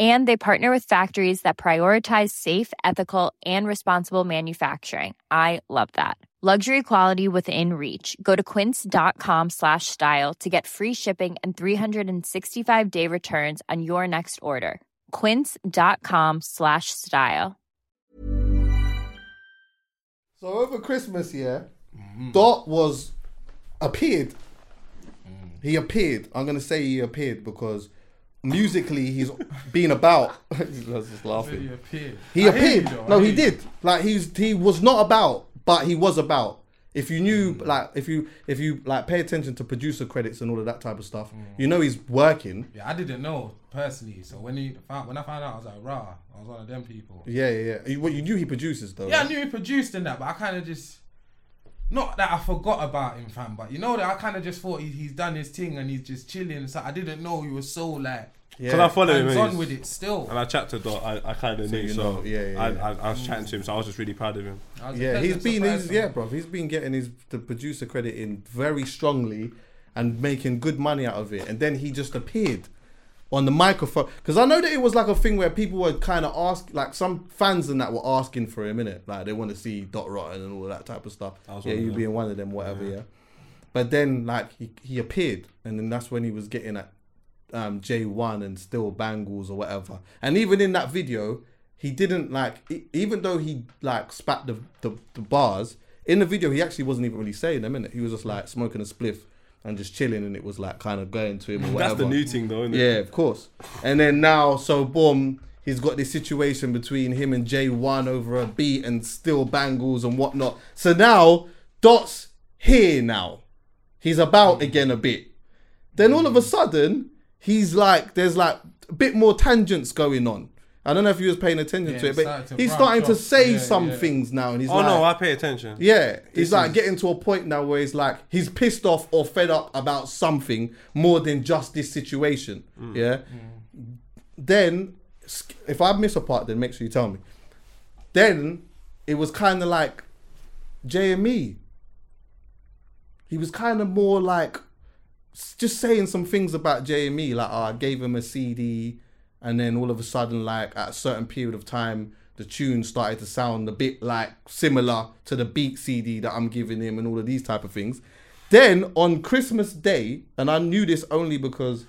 And they partner with factories that prioritize safe, ethical, and responsible manufacturing. I love that. Luxury quality within reach. Go to quince.com slash style to get free shipping and 365 day returns on your next order. Quince.com slash style. So over Christmas, yeah, mm-hmm. Dot was appeared. Mm-hmm. He appeared. I'm gonna say he appeared because musically he's been about. He's just laughing. He appeared. He appeared. though, no, he did. Like he's he was not about, but he was about. If you knew, Mm. like, if you if you like pay attention to producer credits and all of that type of stuff, Mm. you know he's working. Yeah, I didn't know personally. So when he found, when I found out, I was like, rah, I was one of them people. Yeah, yeah, yeah. You, well, you knew he produces though. Yeah, I knew he produced in that, but I kind of just. Not that I forgot about him, fam, but you know that I kind of just thought he, he's done his thing and he's just chilling. So I didn't know he was so like Yeah. Because I follow him hands on with it still. And I chatted, to Dot, I, I kind of So knew. you So know, yeah, yeah, I, yeah. I, I was chatting to him, so I was just really proud of him. I was a Yeah, he's pleasant been, he's, yeah, bro. He's been getting his the producer credit in very strongly and making good money out of it. And then he just appeared on the microphone because I know that it was like a thing where people were kind of ask, like some fans and that were asking for him in it, like they want to see Dot Rotten and all that type of stuff. I was Yeah, you them. being one of them, whatever. Yeah. But then like he he appeared, and then that's when he was getting at um, J1 and still bangles or whatever. And even in that video, he didn't like, even though he like spat the, the, the bars, in the video, he actually wasn't even really saying them, innit? He was just like smoking a spliff and just chilling, and it was like kind of going to him or whatever. That's the new thing, though, isn't it? Yeah, of course. And then now, so boom, he's got this situation between him and J1 over a beat and still bangles and whatnot. So now, Dot's here now. He's about hmm. again a bit. Then all of a hmm. sudden, he's like, there's like a bit more tangents going on. I don't know if you was paying attention Yeah, to it, it but started to he's branch starting to say Yeah, some yeah. things now, and he's Oh like, no, I pay attention. yeah, he's This like is- getting to a point now where he's like he's pissed off or fed up about something more than just this situation. Mm. Yeah. Then, if I miss a part, then make sure you tell me. Then it was kind of like JME. He was kind of more like just saying some things about JME, like oh, I gave him a CD, and then all of a sudden, like at a certain period of time, the tune started to sound a bit like similar to the beat CD that I'm giving him, and all of these type of things. Then on Christmas Day, and I knew this only because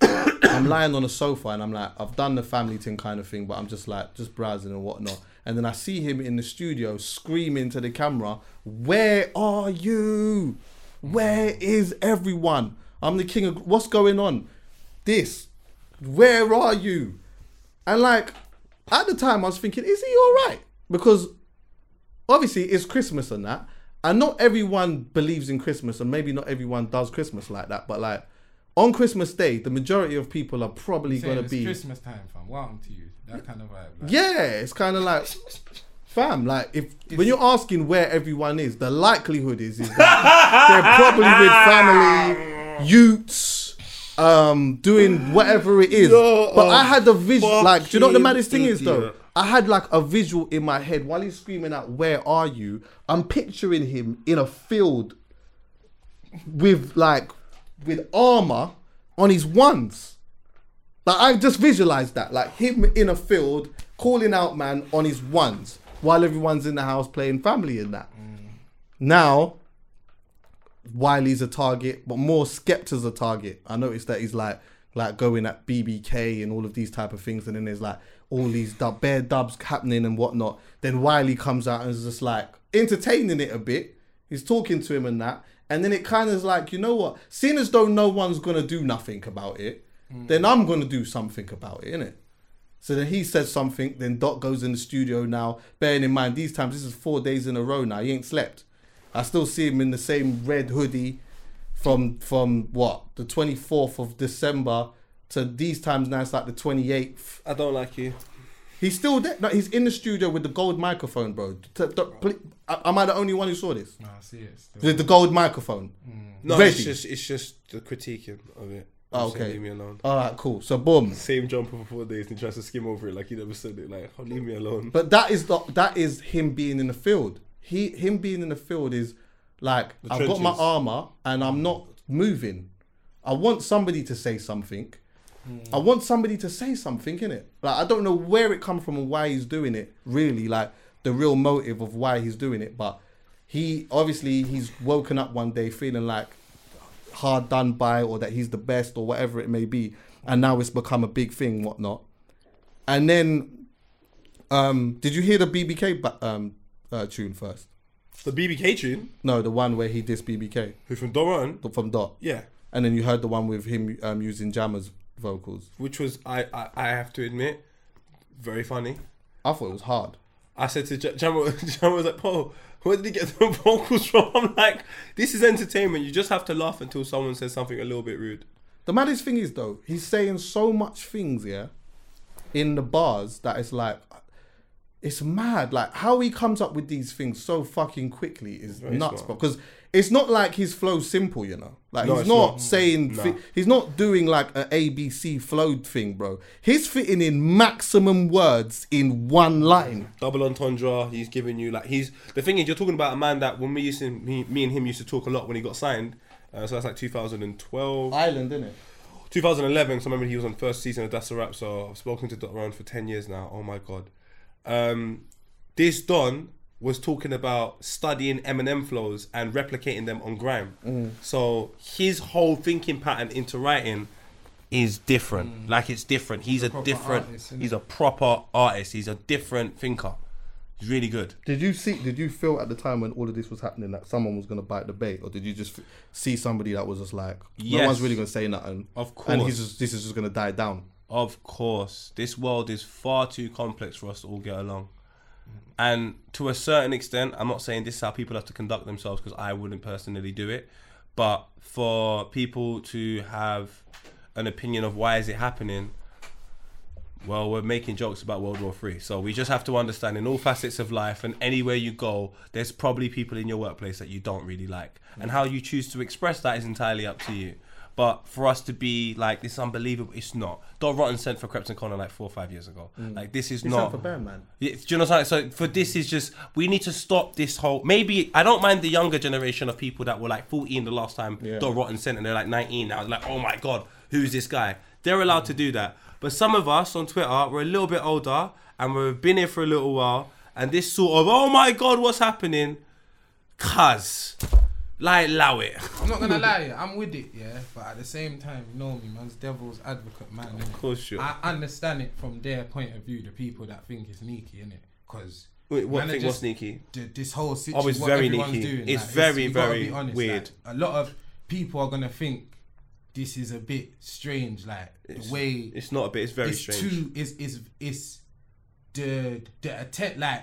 I'm lying on a sofa and I'm like, I've done the family thing kind of thing, but I'm just like, just browsing and whatnot. And then I see him in the studio screaming to the camera, Where are you? Where is everyone? I'm the king of. What's going on? This. Where are you? And like, at the time, I was thinking, is he all right? Because obviously it's Christmas and that, and not everyone believes in Christmas, and maybe not everyone does Christmas like that. But like on Christmas Day, the majority of people are probably gonna be Christmas time, fam. Welcome to you. That kind of vibe. Like, yeah. It's kind of like. Fam, like if when you're asking where everyone is, the likelihood is is that they're probably with family, youths, um, doing whatever it is. You're but I had a visual, like, do you know what the maddest thing is though? I had like a visual in my head while he's screaming out, "Where are you?" I'm picturing him in a field with like with armor on his ones. Like I just visualized that, like him in a field calling out man on his ones while everyone's in the house playing family in that. Now, Wiley's a target, but more Skepta's a target. I noticed that he's like like going at BBK and all of these type of things, and then there's like all these dub, bare dubs happening and whatnot. Then Wiley comes out and is just like entertaining it a bit. He's talking to him and that, and then it kind of is like, you know what? Seeing as though no one's gonna do nothing about it, mm. then I'm gonna do something about it, innit? So then he says something, then Dot goes in the studio now. Bearing in mind, these times, this is four days in a row now. He ain't slept. I still see him in the same red hoodie from from what the 24th of December to these times now it's like the 28th. I don't like you. He's still there. No, he's in the studio with the gold microphone, bro. T- t- pl- am I the only one who saw this? Nah, I see it. Still. The, the gold microphone. Mm. No, Ready. it's just it's just the critiquing of it. Oh, I'm saying okay. Leave me alone. All right, cool. So boom. Same jumper for four days and he tries to skim over it like he never said it. Like, oh, leave me alone. But that is the that is him being in the field. He him being in the field is like The I've got my armor and I'm not moving. I want somebody to say something. I want somebody to say something in it. Like I don't know where it come from and why he's doing it. Really, like the real motive of why he's doing it. But he obviously he's woken up one day feeling like hard done by or that he's the best or whatever it may be, and now it's become a big thing, whatnot. And then um, did you hear the BBK um, uh, tune first? The BBK tune, No, the one where he dissed BBK who from Doran, the- from Dot. yeah, And then you heard the one with him um, using Jammer's vocals. which was I, I I have to admit, very funny. I thought it was hard. I said to J- Jammer, Jammer was like, Paul, where did he get the vocals from? I'm like, this is entertainment. You just have to laugh until someone says something a little bit rude. The maddest thing is though, he's saying so much things, yeah, in the bars that it's like, it's mad. Like how he comes up with these things so fucking quickly is Very nuts, smart. Because it's not like his flow's simple, you know. Like No, he's not, not. saying, No. thi- he's not doing like a ABC flow thing, bro. He's fitting in maximum words in one line. Double entendre. He's giving you like he's the thing is you're talking about a man that when we used to me, me and him used to talk a lot when he got signed. Uh, so that's like 2012, Island, it? 2011. So I remember he was on first season of That's a Rap. So I've spoken to Dot Rotten for 10 years now. Oh my god. Um, this Don was talking about studying Eminem flows and replicating them on grime. So his whole thinking pattern into writing is different. Like it's different. He's a, proper different. artist, he's a proper artist. He's a different thinker. He's really good. Did you see? Did you feel at the time when all of this was happening that someone was gonna bite the bait, or did you just see somebody that was just like, no one's really gonna say nothing, Of course. and he's just, this is just gonna die down. Of course, this world is far too complex for us to all get along. And to a certain extent, I'm not saying this is how people have to conduct themselves because I wouldn't personally do it. But for people to have an opinion of why is it happening, well, we're making jokes about World War Three, so we just have to understand in all facets of life and anywhere you go, there's probably people in your workplace that you don't really like, and how you choose to express that is entirely up to you. But for us to be like this, unbelievable, it's not. Dot Rotten sent for Krept and Konan like four or five years ago. Mm. Like this is He not for Bam, man. yeah, do you know what I'm saying? So for mm. this is just we need to stop this whole. Maybe I don't mind the younger generation of people that were like 14 the last time Yeah. Dot Rotten sent and they're like 19 now. Like oh my god, who's this guy? They're allowed to do that. But some of us on Twitter, we're a little bit older and we've been here for a little while, and this sort of oh my god, what's happening? Cuz, like allow it. I'm not gonna lie, I'm with it, yeah. But at the same time, you know me, man's devil's advocate, man. Of course you. I understand it from their point of view, the people that think it's sneaky, innit? Because Wait, what thing was sneaky? this whole situation, Oh, it's what very everyone's sneaky. doing, It's like, very, you gotta very honest, weird. like, a lot of people are gonna think this is a bit strange, like It's- the way It's not a bit. It's very it's strange. too is is is the the attempt like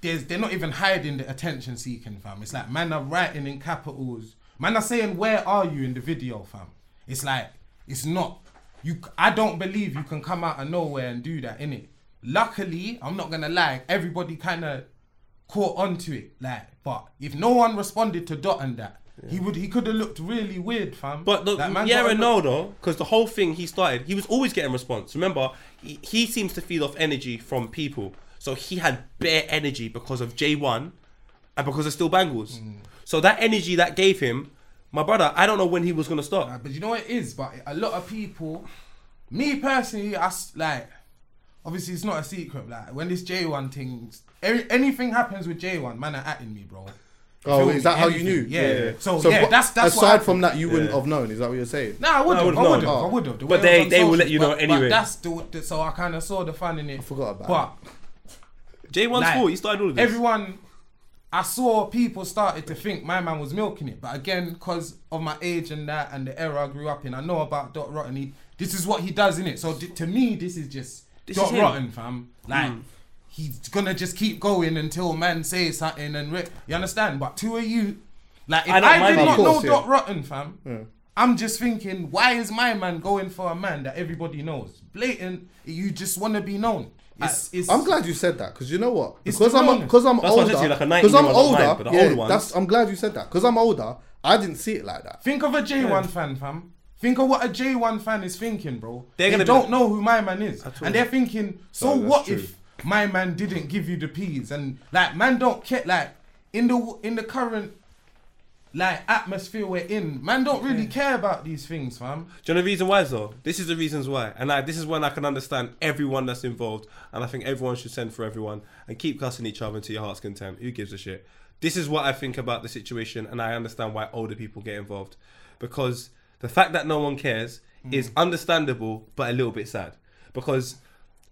there's they're not even hiding the attention seeking fam. It's like man are writing in capitals. Man are saying where are you in the video fam. It's like it's not you. I don't believe you can come out of nowhere and do that in it. Luckily, I'm not gonna lie. Everybody kind of caught onto it. Like, but if no one responded to Dot and that, he would he could have looked really weird, fam. But the, That yeah and no though, because the whole thing he started, he was always getting response. Remember, he, he seems to feed off energy from people, so he had bare energy because of J One, and because of Still Bangles. Mm. So that energy that gave him My brother, I don't know when he was gonna stop. But you know what it is? But a lot of people, me personally, I like. Obviously, it's not a secret. Like when this J one thing, every, anything happens with J one, man, are atting me, bro. Oh, is me? that how you knew? Yeah. So, yeah, that's that's aside happened. from that, you wouldn't Yeah. have known. Is that what you're saying? Nah, I would No, I have. would've I would known. have. Oh. I would have. But they- they will let you know but, anyway. But that's the, the so I kind of saw the fun in it. I forgot about But J1's Like, fault. He started all of this. everyone, I saw people started to think my man was milking it. But again, because of my age and that and the era I grew up in, I know about Dot Rotten. He, this is what he does in it. So d- to me, this is just This Dot is. Rotten, fam. Hmm. Like. He's gonna just keep going until man says something and re- you understand. But two of you, like if I I, did not course, know yeah. Dot Rotten, fam, I'm just thinking, why is my man going for a man that everybody knows? Blatant, you just want to be known. It's, it's, I'm glad you said that because you know what? Because I'm because I'm That's why I older. to you, like a Because I'm 19-year-old, I don't older. mind, but the yeah, older ones- that's. I'm glad you said that because I'm older. I didn't see it like that. Think of a J1 fan, fam. Think of what a J1 fan is thinking, bro. They're they gonna don't like- know who my man is, and they're thinking, so No, what true. if my man didn't give you the peas? And like, man, don't care. Like in the in the current like atmosphere we're in, man, don't really care about these things, fam. Do you know the reason why, though? This is the reasons why. And I, this is when I can understand everyone that's involved. And I think everyone should send for everyone and keep cussing each other to your heart's content. Who gives a shit? This is what I think about the situation. And I understand why older people get involved. Because the fact that no one cares mm. is understandable, but a little bit sad. Because,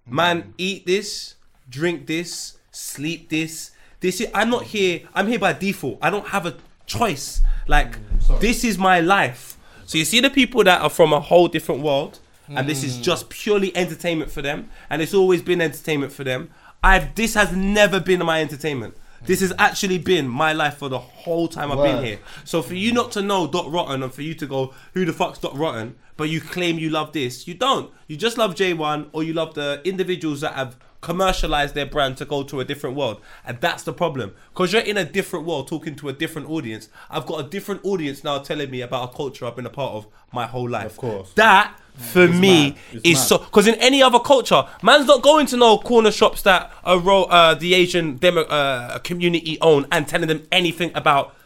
man, mm. eat this, drink this, sleep this. This is, I'm not here. I'm here by default. I don't have a choice. Like mm, this is my life. So you see the people that are from a whole different world, and this is mm. just purely entertainment for them, and it's always been entertainment for them. I've this has never been my entertainment. This has actually been my life for the whole time I've been here. So for you not to know Dot Rotten and for you to go, who the fuck's Dot Rotten? But you claim you love this. You don't. You just love J1 or you love the individuals that have commercialized their brand to go to a different world. And that's the problem. Because you're in a different world talking to a different audience. I've got a different audience now telling me about a culture I've been a part of my whole life. Of course. That for me mad. It's is mad. so because in any other culture, man's not going to no corner shops that are uh, the Asian demo uh, community own and telling them anything about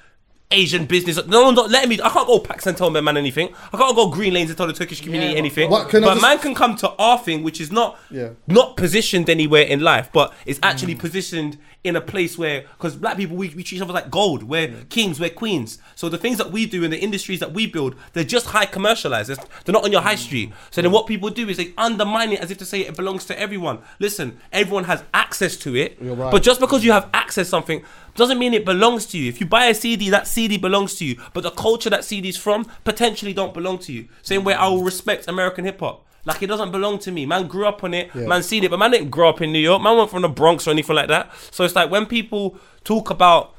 Asian business. No one's not letting me. I can't go Pax and tell my man anything. I can't go Green Lanes and tell the Turkish community Yeah, anything. What, but just- man can come to our thing, which is not Yeah. not positioned anywhere in life, but it's actually Mm. positioned in a place where, because black people, we, we treat each other like gold. We're kings, we're queens. So the things that we do in the industries that we build, they're just high commercialized. They're not on your high mm. street. So then what people do is they undermine it as if to say it belongs to everyone. Listen, everyone has access to it. Right. But just because you have access to something doesn't mean it belongs to you. If you buy a CD, that CD belongs to you. But the culture that CD's from potentially don't belong to you. Same way I will respect American hip hop. Like it doesn't belong to me. Man grew up on it. Yeah. Man seen it, but man didn't grow up in New York. Man went from the Bronx or anything like that. So it's like when people talk about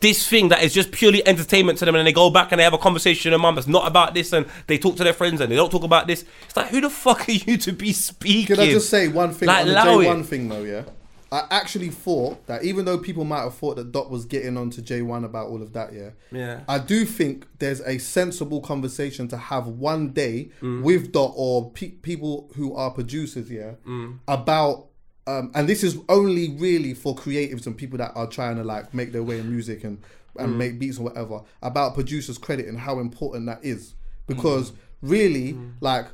this thing that is just purely entertainment to them and they go back and they have a conversation with their mum that's not about this and they talk to their friends and they don't talk about this. It's like who the fuck are you to be speaking? Can I just say one thing Like, on the allow J1 it. thing though? Yeah, I actually thought that even though people might have thought that Dot was getting on to J1 about all of that, yeah, Yeah. I do think there's a sensible conversation to have one day Mm. with Dot or pe- people who are producers, yeah, Mm. about. Um, and this is only really for creatives and people that are trying to like make their way in music and and Mm. make beats or whatever about producers credit and how important that is because Mm. really like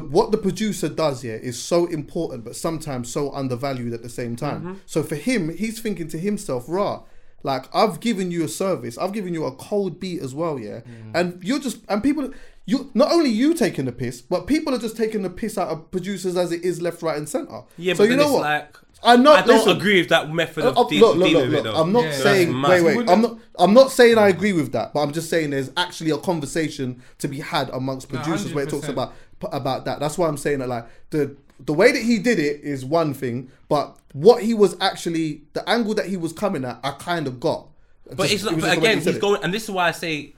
the, what the producer does here is so important, but sometimes so undervalued at the same time. Mm-hmm. So for him, he's thinking to himself, "Rah, like I've given you a service, I've given you a cold beat as well, yeah, Mm. and you're just and people." You not only you taking the piss, but people are just taking the piss out of producers as it is left, right, and center. Yeah, so but you know what? like not. I don't agree with that method of uh, de- look, look, dealing look, with it. I'm not Yeah. saying wait, wait. I'm not. I'm not saying I agree with that, but I'm just saying there's actually a conversation to be had amongst No, producers where it talks about about that. That's why I'm saying that like the the way that he did it is one thing, but what he was actually the angle that he was coming at, I kind of got. But Just- it's it not, but just the way again, he's it. going, and this is why I say,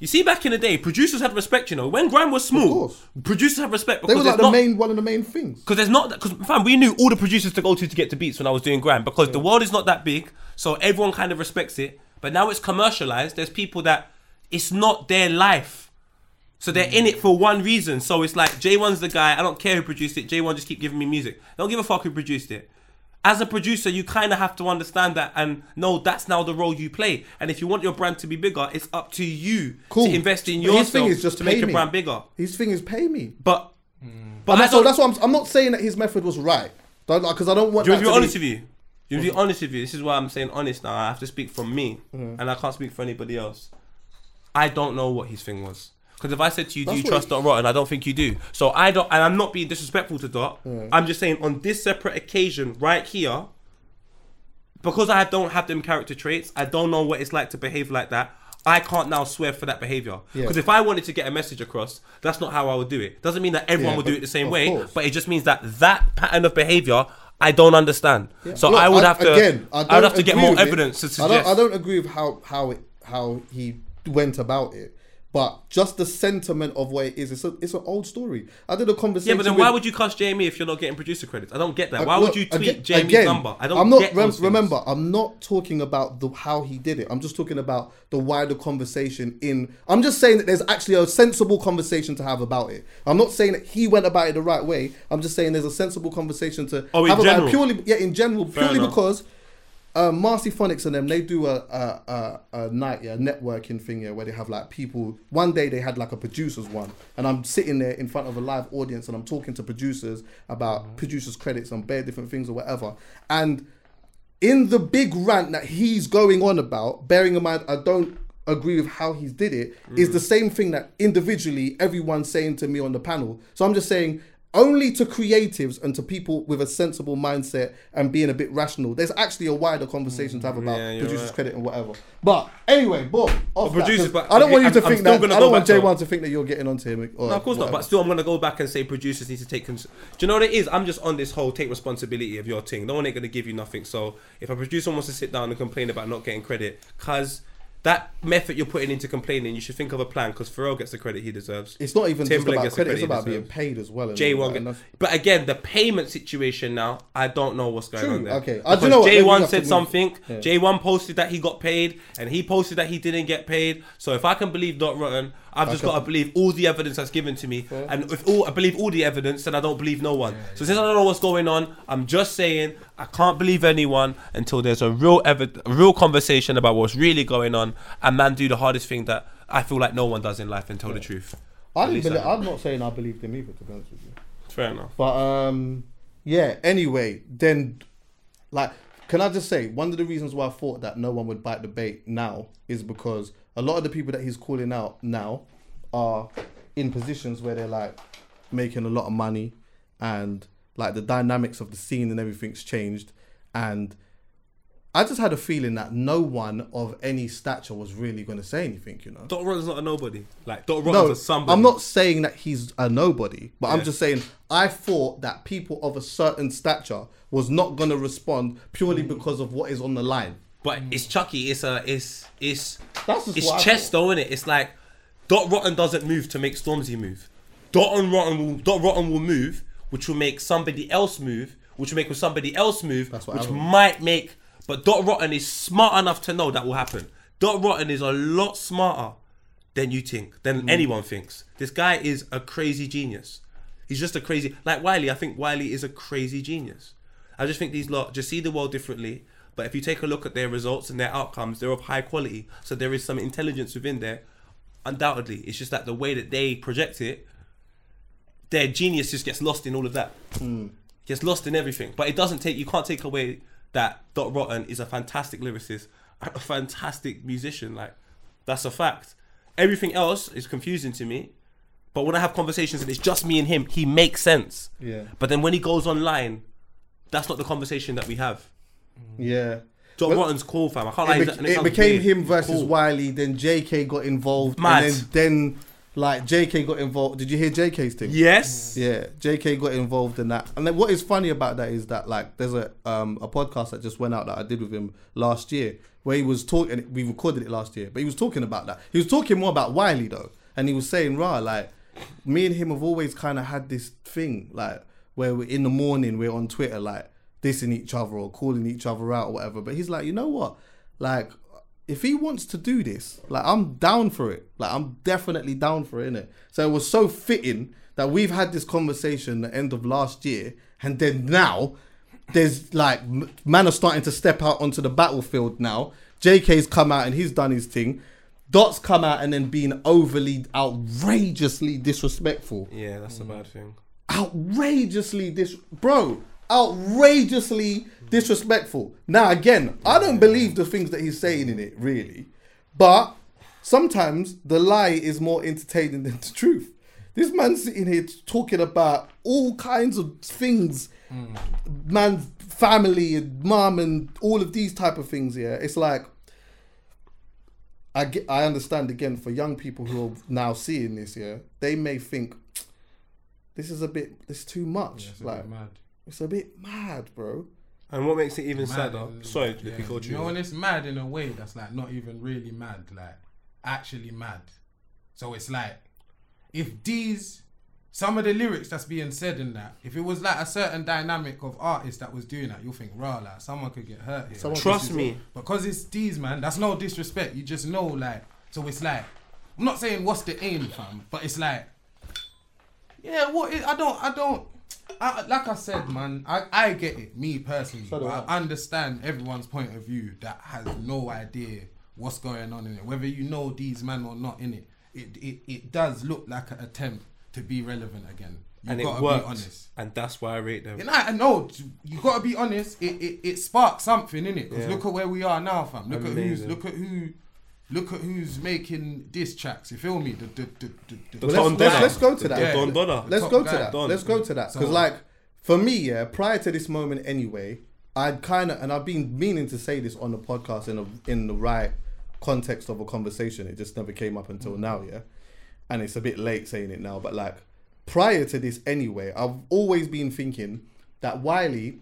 you see, back in the day, producers had respect. You know, when grime was small, producers had respect They because were like the not main one of the main things. because there's not because fam, we knew all the producers to go to to get to beats when I was doing grime because the world is not that big, so everyone kind of respects it. But now it's commercialized. There's people that it's not their life. So they're in it for one reason. So it's like J1's the guy. I don't care who produced it. J1 just keep giving me music. Don't give a fuck who produced it. as a producer, you kind of have to understand that and know that's now the role you play. And if you want your brand to be bigger, it's up to you Cool. to invest in But his thing is just to make your brand bigger. His thing is pay me. But, But but I that's, so that's what I'm. I'm not saying that his method was right. Because I don't want. Do you want to be honest with you? Do you want to be honest with you? This is why I'm saying honest now. I have to speak from me, Mm-hmm. and I can't speak for anybody else. I don't know what his thing was. Because if I said to you, do That's you what trust Dot Rotten? I don't think you do. So I don't, and I'm not being disrespectful to Dot. I'm just saying on this separate occasion, right here, because I don't have them character traits, I don't know what it's like to behave like that. I can't now swear for that behavior. Yeah. Because if I wanted to get a message across, that's not how I would do it. Doesn't mean that everyone Yeah, would do but- it the same of way, course. but it just means that that pattern of behavior I don't understand. So Look, I would have to again. I, I, don't would have to get agree more with it. evidence to I suggest. don't. I don't agree with how how it how he went about it. But just the sentiment of what it is, it's, a, it's an old story. I did a conversation. yeah, but then with, why would you cuss JME if you're not getting producer credits? I don't get that. Uh, why Look, would you tweet aga- JME's again, number? I don't I'm not. get rem- remember, I'm not talking about the how he did it. I'm just talking about the wider conversation. In I'm just saying that there's actually a sensible conversation to have about it. I'm not saying that he went about it the right way. I'm just saying there's a sensible conversation to Oh, have about general? it purely. Yeah, in general, purely enough. because. Um, Marcy Phonics and them, they do a, a, a, a night, yeah, a networking thing, yeah, where they have like people. One day they had like a producers one, and I'm sitting there in front of a live audience and I'm talking to producers about producers' credits and bare different things or whatever. And in the big rant that he's going on about, bearing in mind I don't agree with how he did it, is the same thing that individually everyone's saying to me on the panel. So I'm just saying only to creatives and to people with a sensible mindset and being a bit rational. There's actually a wider conversation to have about Yeah, producers' right. credit and whatever. But anyway, boom. Off producers, but I don't want you to I'm think that. I don't want back J1 to think that you're getting onto him. No, of course not. But still, I'm gonna go back and say producers need to take. Cons- Do you know what it is? I'm just on this whole take responsibility of your thing. No one ain't gonna give you nothing. So if a producer wants to sit down and complain about not getting credit, cause that method you're putting into complaining, you should think of a plan. Cause Pharrell gets the credit he deserves. It's not even just about gets the credit. It's about being paid as well. J One, but again, the payment situation now, I don't know what's going True, on there. okay. I do Because know J One said something. Yeah. J one posted that he got paid, and he posted that he didn't get paid. So if I can believe Dot Rotten, I've just got to believe all the evidence that's given to me. And if all I believe all the evidence, then I don't believe no one. So since I don't know what's going on, I'm just saying I can't believe anyone until there's a real evi- a real conversation about what's really going on, and man do the hardest thing that I feel like no one does in life and tell the truth. I didn't believe, I'm not saying I believed him either, to be honest with you. Fair enough. But um, yeah. Anyway, then, like, can I just say one of the reasons why I thought that no one would bite the bait now is because a lot of the people that he's calling out now are in positions where they're like making a lot of money and like the dynamics of the scene and everything's changed and. I just had a feeling that no one of any stature was really going to say anything, you know. Dot Rotten's not a nobody. Like Dot Rotten's No, a somebody. I'm not saying that he's a nobody, but I'm just saying I thought that people of a certain stature was not going to respond purely Mm. because of what is on the line. But it's Chucky. It's a. It's it's. That's just it's what chess though, isn't it? It's like Dot Rotten doesn't move to make Stormzy move. Dot and Rotten will Dot Rotten will move, which will make somebody else move, which will make somebody else move, That's what which I might make. But Dot Rotten is smart enough to know that will happen. Dot Rotten is a lot smarter than you think, than Mm. anyone thinks. This guy is a crazy genius. He's just a crazy like Wiley. I think Wiley is a crazy genius. I just think these lot just see the world differently. But if you take a look at their results and their outcomes, they're of high quality. So there is some intelligence within there. Undoubtedly, it's just that the way that they project it, their genius just gets lost in all of that. Hmm. Gets lost in everything. But it doesn't take. You can't take away that Dot Rotten is a fantastic lyricist, a fantastic musician. Like that's a fact. Everything else is confusing to me. But when I have conversations and it's just me and him, he makes sense. Yeah. But then when he goes online, that's not the conversation that we have. Yeah. John Well, Rotten's cool, fam. I can't. It, and be- it sounds became weird. him versus Cool. Wiley. Then JK got involved, Mad. and then, then like JK got involved. Did you hear JK's thing? Yes. Yeah, JK got involved in that. And then what is funny about that is that like there's a um a podcast that just went out that I did with him last year where he was talking we recorded it last year, but he was talking about that. He was talking more about Wiley though. And he was saying, rah, like me and him have always kind of had this thing, like where we're in the morning we're on Twitter like dissing each other or calling each other out or whatever. But he's like, you know what? Like if he wants to do this, like I'm down for it. Like I'm definitely down for it, innit? So it was so fitting that we've had this conversation at the end of last year, and then now there's like man are starting to step out onto the battlefield now. JK's come out and he's done his thing. Dot's come out and then being overly outrageously disrespectful. Yeah, that's a bad thing. Outrageously dis bro, outrageously disrespectful. Now again, I don't believe the things that he's saying in it, really. But sometimes the lie is more entertaining than the truth. This man sitting here talking about all kinds of things, man's family and mum and all of these type of things. Yeah, it's like I get, I understand again for young people who are now seeing this. Yeah, they may think this is a bit, it's too much. A like. It's a bit mad, bro. And what makes it even Mad sadder? in- Sorry, yeah, before you know when it's mad in a way that's like not even really mad, like actually mad. So it's like if these some of the lyrics that's being said in that, if it was like a certain dynamic of artists that was doing that, you'll think, raw, like someone could get hurt here. Someone Trust me. Because it's these man, that's no disrespect. You just know, like, so it's like, I'm not saying what's the aim, fam, but it's like, yeah, what is, I don't, I don't, I, like I said, man, I, I get it, me personally, So but I. I understand everyone's point of view that has no idea what's going on in it, whether you know these men or not in it. It, it, it does look like an attempt to be relevant again. You and it gotta worked. be honest. And that's why I rate them. And I, I know you gotta be honest. It it, it sparked something in it. Because Yeah. look at where we are now, fam. Look at who's look at who look at who's making diss tracks. You feel me? The the the, the, the let's, let's, let's go to that. Yeah. Don Dada. Let's go to that. Don. Let's go to that because, So- like, for me, yeah, prior to this moment, anyway, I'd kind of, and I've been meaning to say this on the podcast in a, in the right context of a conversation. It just never came up until now, yeah, and it's a bit late saying it now, but like, prior to this, anyway, I've always been thinking that Wiley.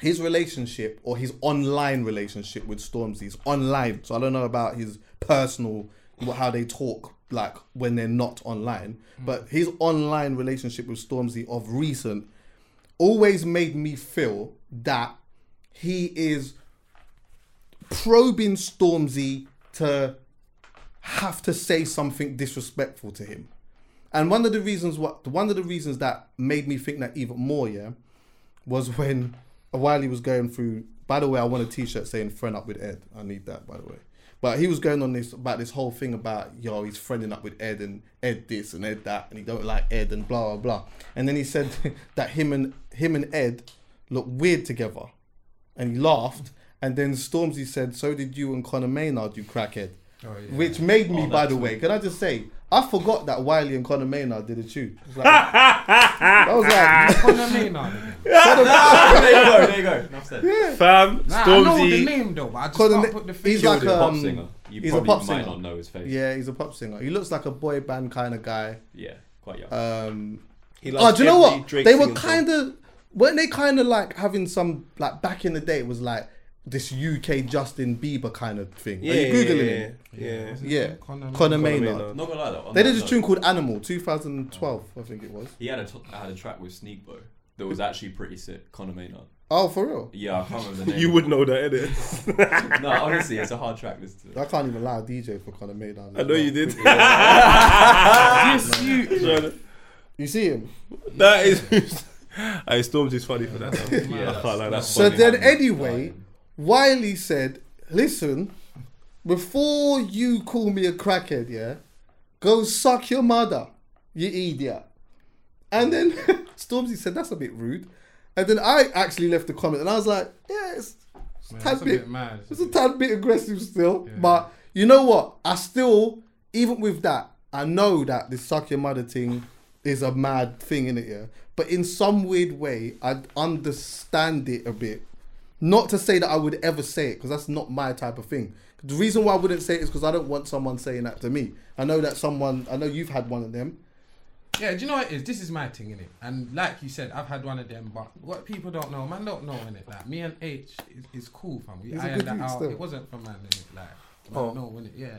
His relationship or his online relationship with Stormzy is online. So I don't know about his personal, how they talk like when they're not online. Mm. But his online relationship with Stormzy of recent always made me feel that he is probing Stormzy to have to say something disrespectful to him. And one of the reasons what one of the reasons that made me think that even more, yeah, was when while he was going through. By the way, I want a T-shirt saying "friend up with Ed." I need that, by the way. But he was going on this about this whole thing about yo, he's friending up with Ed and Ed this and Ed that, and he don't like Ed and blah blah blah. And then he said that him and him and Ed look weird together, and he laughed. And then Stormzy said, "So did you and Conor Maynard, you crackhead." Oh, yeah. Which made me, Oh, by the too. way, can I just say, I forgot that Wiley and Conor Maynard did a tune. It was like- I was like, Conor Maynard there you go. There you go. Enough said. Fam, Nah, I know the name though, but I just Conor can't put the face. he's finger. like He's a um, pop singer. You he's a probably pop might singer. not know his face. yeah, he's a pop singer. He looks like a boy band kind of guy. Yeah, quite young. Um, He oh, do you know what? Drake they were kind of, weren't they kind of like having some, like back in the day, it was like this UK Justin Bieber kind of thing. Yeah, Are you Googling yeah, him? yeah. Was it Yeah. Conor Conor Maynard? Maynard. Maynard. Not gonna lie though. They did a tune called Animal, 2012, I think it was. He had a, t- had a track with Sneakbo that was actually pretty sick. Conor Maynard. Oh, for real? Yeah, I can't remember the name. You would know that, innit? No, honestly, it's a hard track. Listen to. I can't even lie, DJ for Conor Maynard. I know you did. Yes, you. You see him? that is. Hey, Stormzy's funny for that. Yeah, I can't lie, that's So funny. then, anyway, Wiley said, "Listen, before you call me a crackhead, yeah, go suck your mother, you idiot." And then Stormzy said, "That's a bit rude." And then I actually left the comment, and I was like, "Yeah, it's, it's a Man, tad that's a bit, bit mad. it's a tad bit aggressive still." But you know what? I still, even with that, I know that the suck your mother thing is a mad thing in it, yeah. But in some weird way, I understand it a bit. Not to say that I would ever say it, because that's not my type of thing. The reason why I wouldn't say it is because I don't want someone saying that to me. I know that someone, I know you've had one of them. Yeah, do you know what it is? This is my thing, innit? And like you said, I've had one of them, but what people don't know, man don't know, innit? Like, me and H is, is cool, fam. We He's a ironed that out. still. It wasn't for man, innit? Like, Oh. no, innit? Yeah.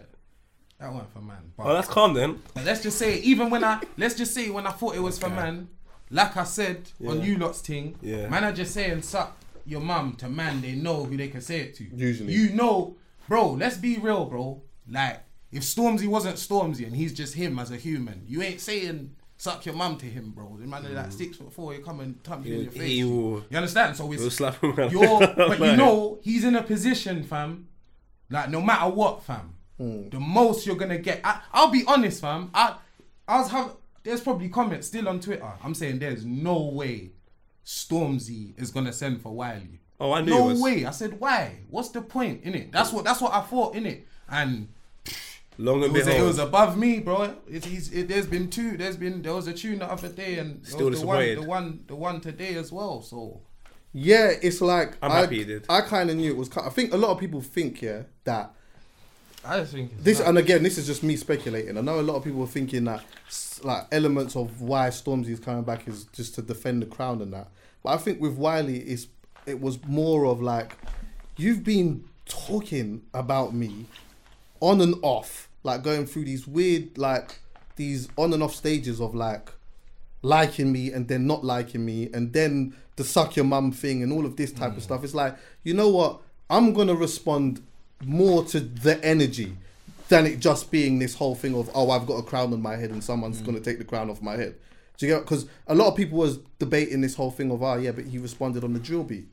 That wasn't for man. But Oh, that's calm then. But let's just say, even when I let's just say when I thought it was for man, like I said on you lot's thing, Yeah. man are just saying suck your mum to man they know who they can say it to. Usually. You know, bro, let's be real, bro. Like, if Stormzy wasn't Stormzy and he's just him as a human, you ain't saying suck your mum to him, bro. The man is like mm. six foot four, he come and thump you in your face. will- you understand? So it's He'll slap him around. you're, but you know he's in a position, fam. Like no matter what, fam, mm. the most you're gonna get. I, I'll be honest, fam. I, I was have. There's probably comments still on Twitter. I'm saying there's no way Stormzy is gonna send for Wiley. Oh, I knew No it was. way. I said why? What's the point in it? That's what. That's what I thought in it. And Long it and was, it was above me, bro. It, he's, it, there's been two. There's been there was a tune the other day, and there Still was the one, the one, the one today as well. So Yeah, it's like I'm I, happy he did. I kind of knew it was. I think a lot of people think yeah that I just think it's this, nuts. and again, this is just me speculating. I know a lot of people are thinking that like elements of why Stormzy is coming back is just to defend the crown and that. But I think with Wiley, it's it was more of like you've been talking about me on and off, like going through these weird like these on and off stages of like liking me and then not liking me and then the suck your mum thing and all of this type of mm. stuff. It's like, you know what? I'm gonna respond more to the energy than it just being this whole thing of oh I've got a crown on my head and someone's gonna take the crown off my head. Do you get? Because a lot of people was debating this whole thing of oh yeah, but he responded on the drill beat.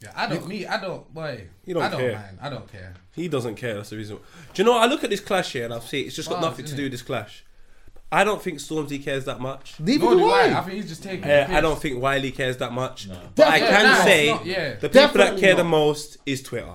Yeah, I don't. Me, I don't. Boy, You don't I don't care. mind. I don't care. He doesn't care. That's the reason. Do you know? I look at this clash here and I see it's just got Bars, nothing to do with this clash. I don't think Stormzy cares that much. Neither Nor do do I. I. I think he's just taking. Uh, the I don't think Wiley cares that much. But I can not. say Not- yeah. the people that Definitely care the most is Twitter.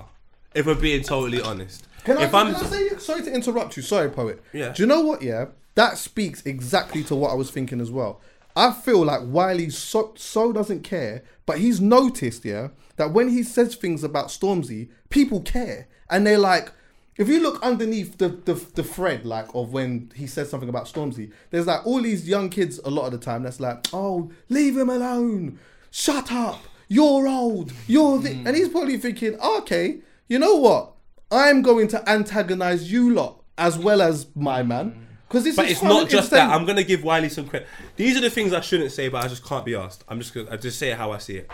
If we're being totally honest. Can I, if I'm can I say, sorry to interrupt you, sorry, poet. Yeah. Do you know what? Yeah, that speaks exactly to what I was thinking as well. I feel like Wiley so, so doesn't care, but he's noticed, yeah, that when he says things about Stormzy, people care, and they're like, if you look underneath the, the the thread, like of when he says something about Stormzy, there's like all these young kids a lot of the time that's like, oh, leave him alone, shut up, you're old, you're the, and he's probably thinking, okay, you know what? I'm going to antagonize you lot as well as my man. Mm. Because this But is it's not just that. I'm gonna give Wiley some credit. These are the things I shouldn't say, but I just can't be asked. I'm just gonna I just say it how I see it,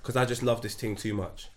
because I just love this thing too much.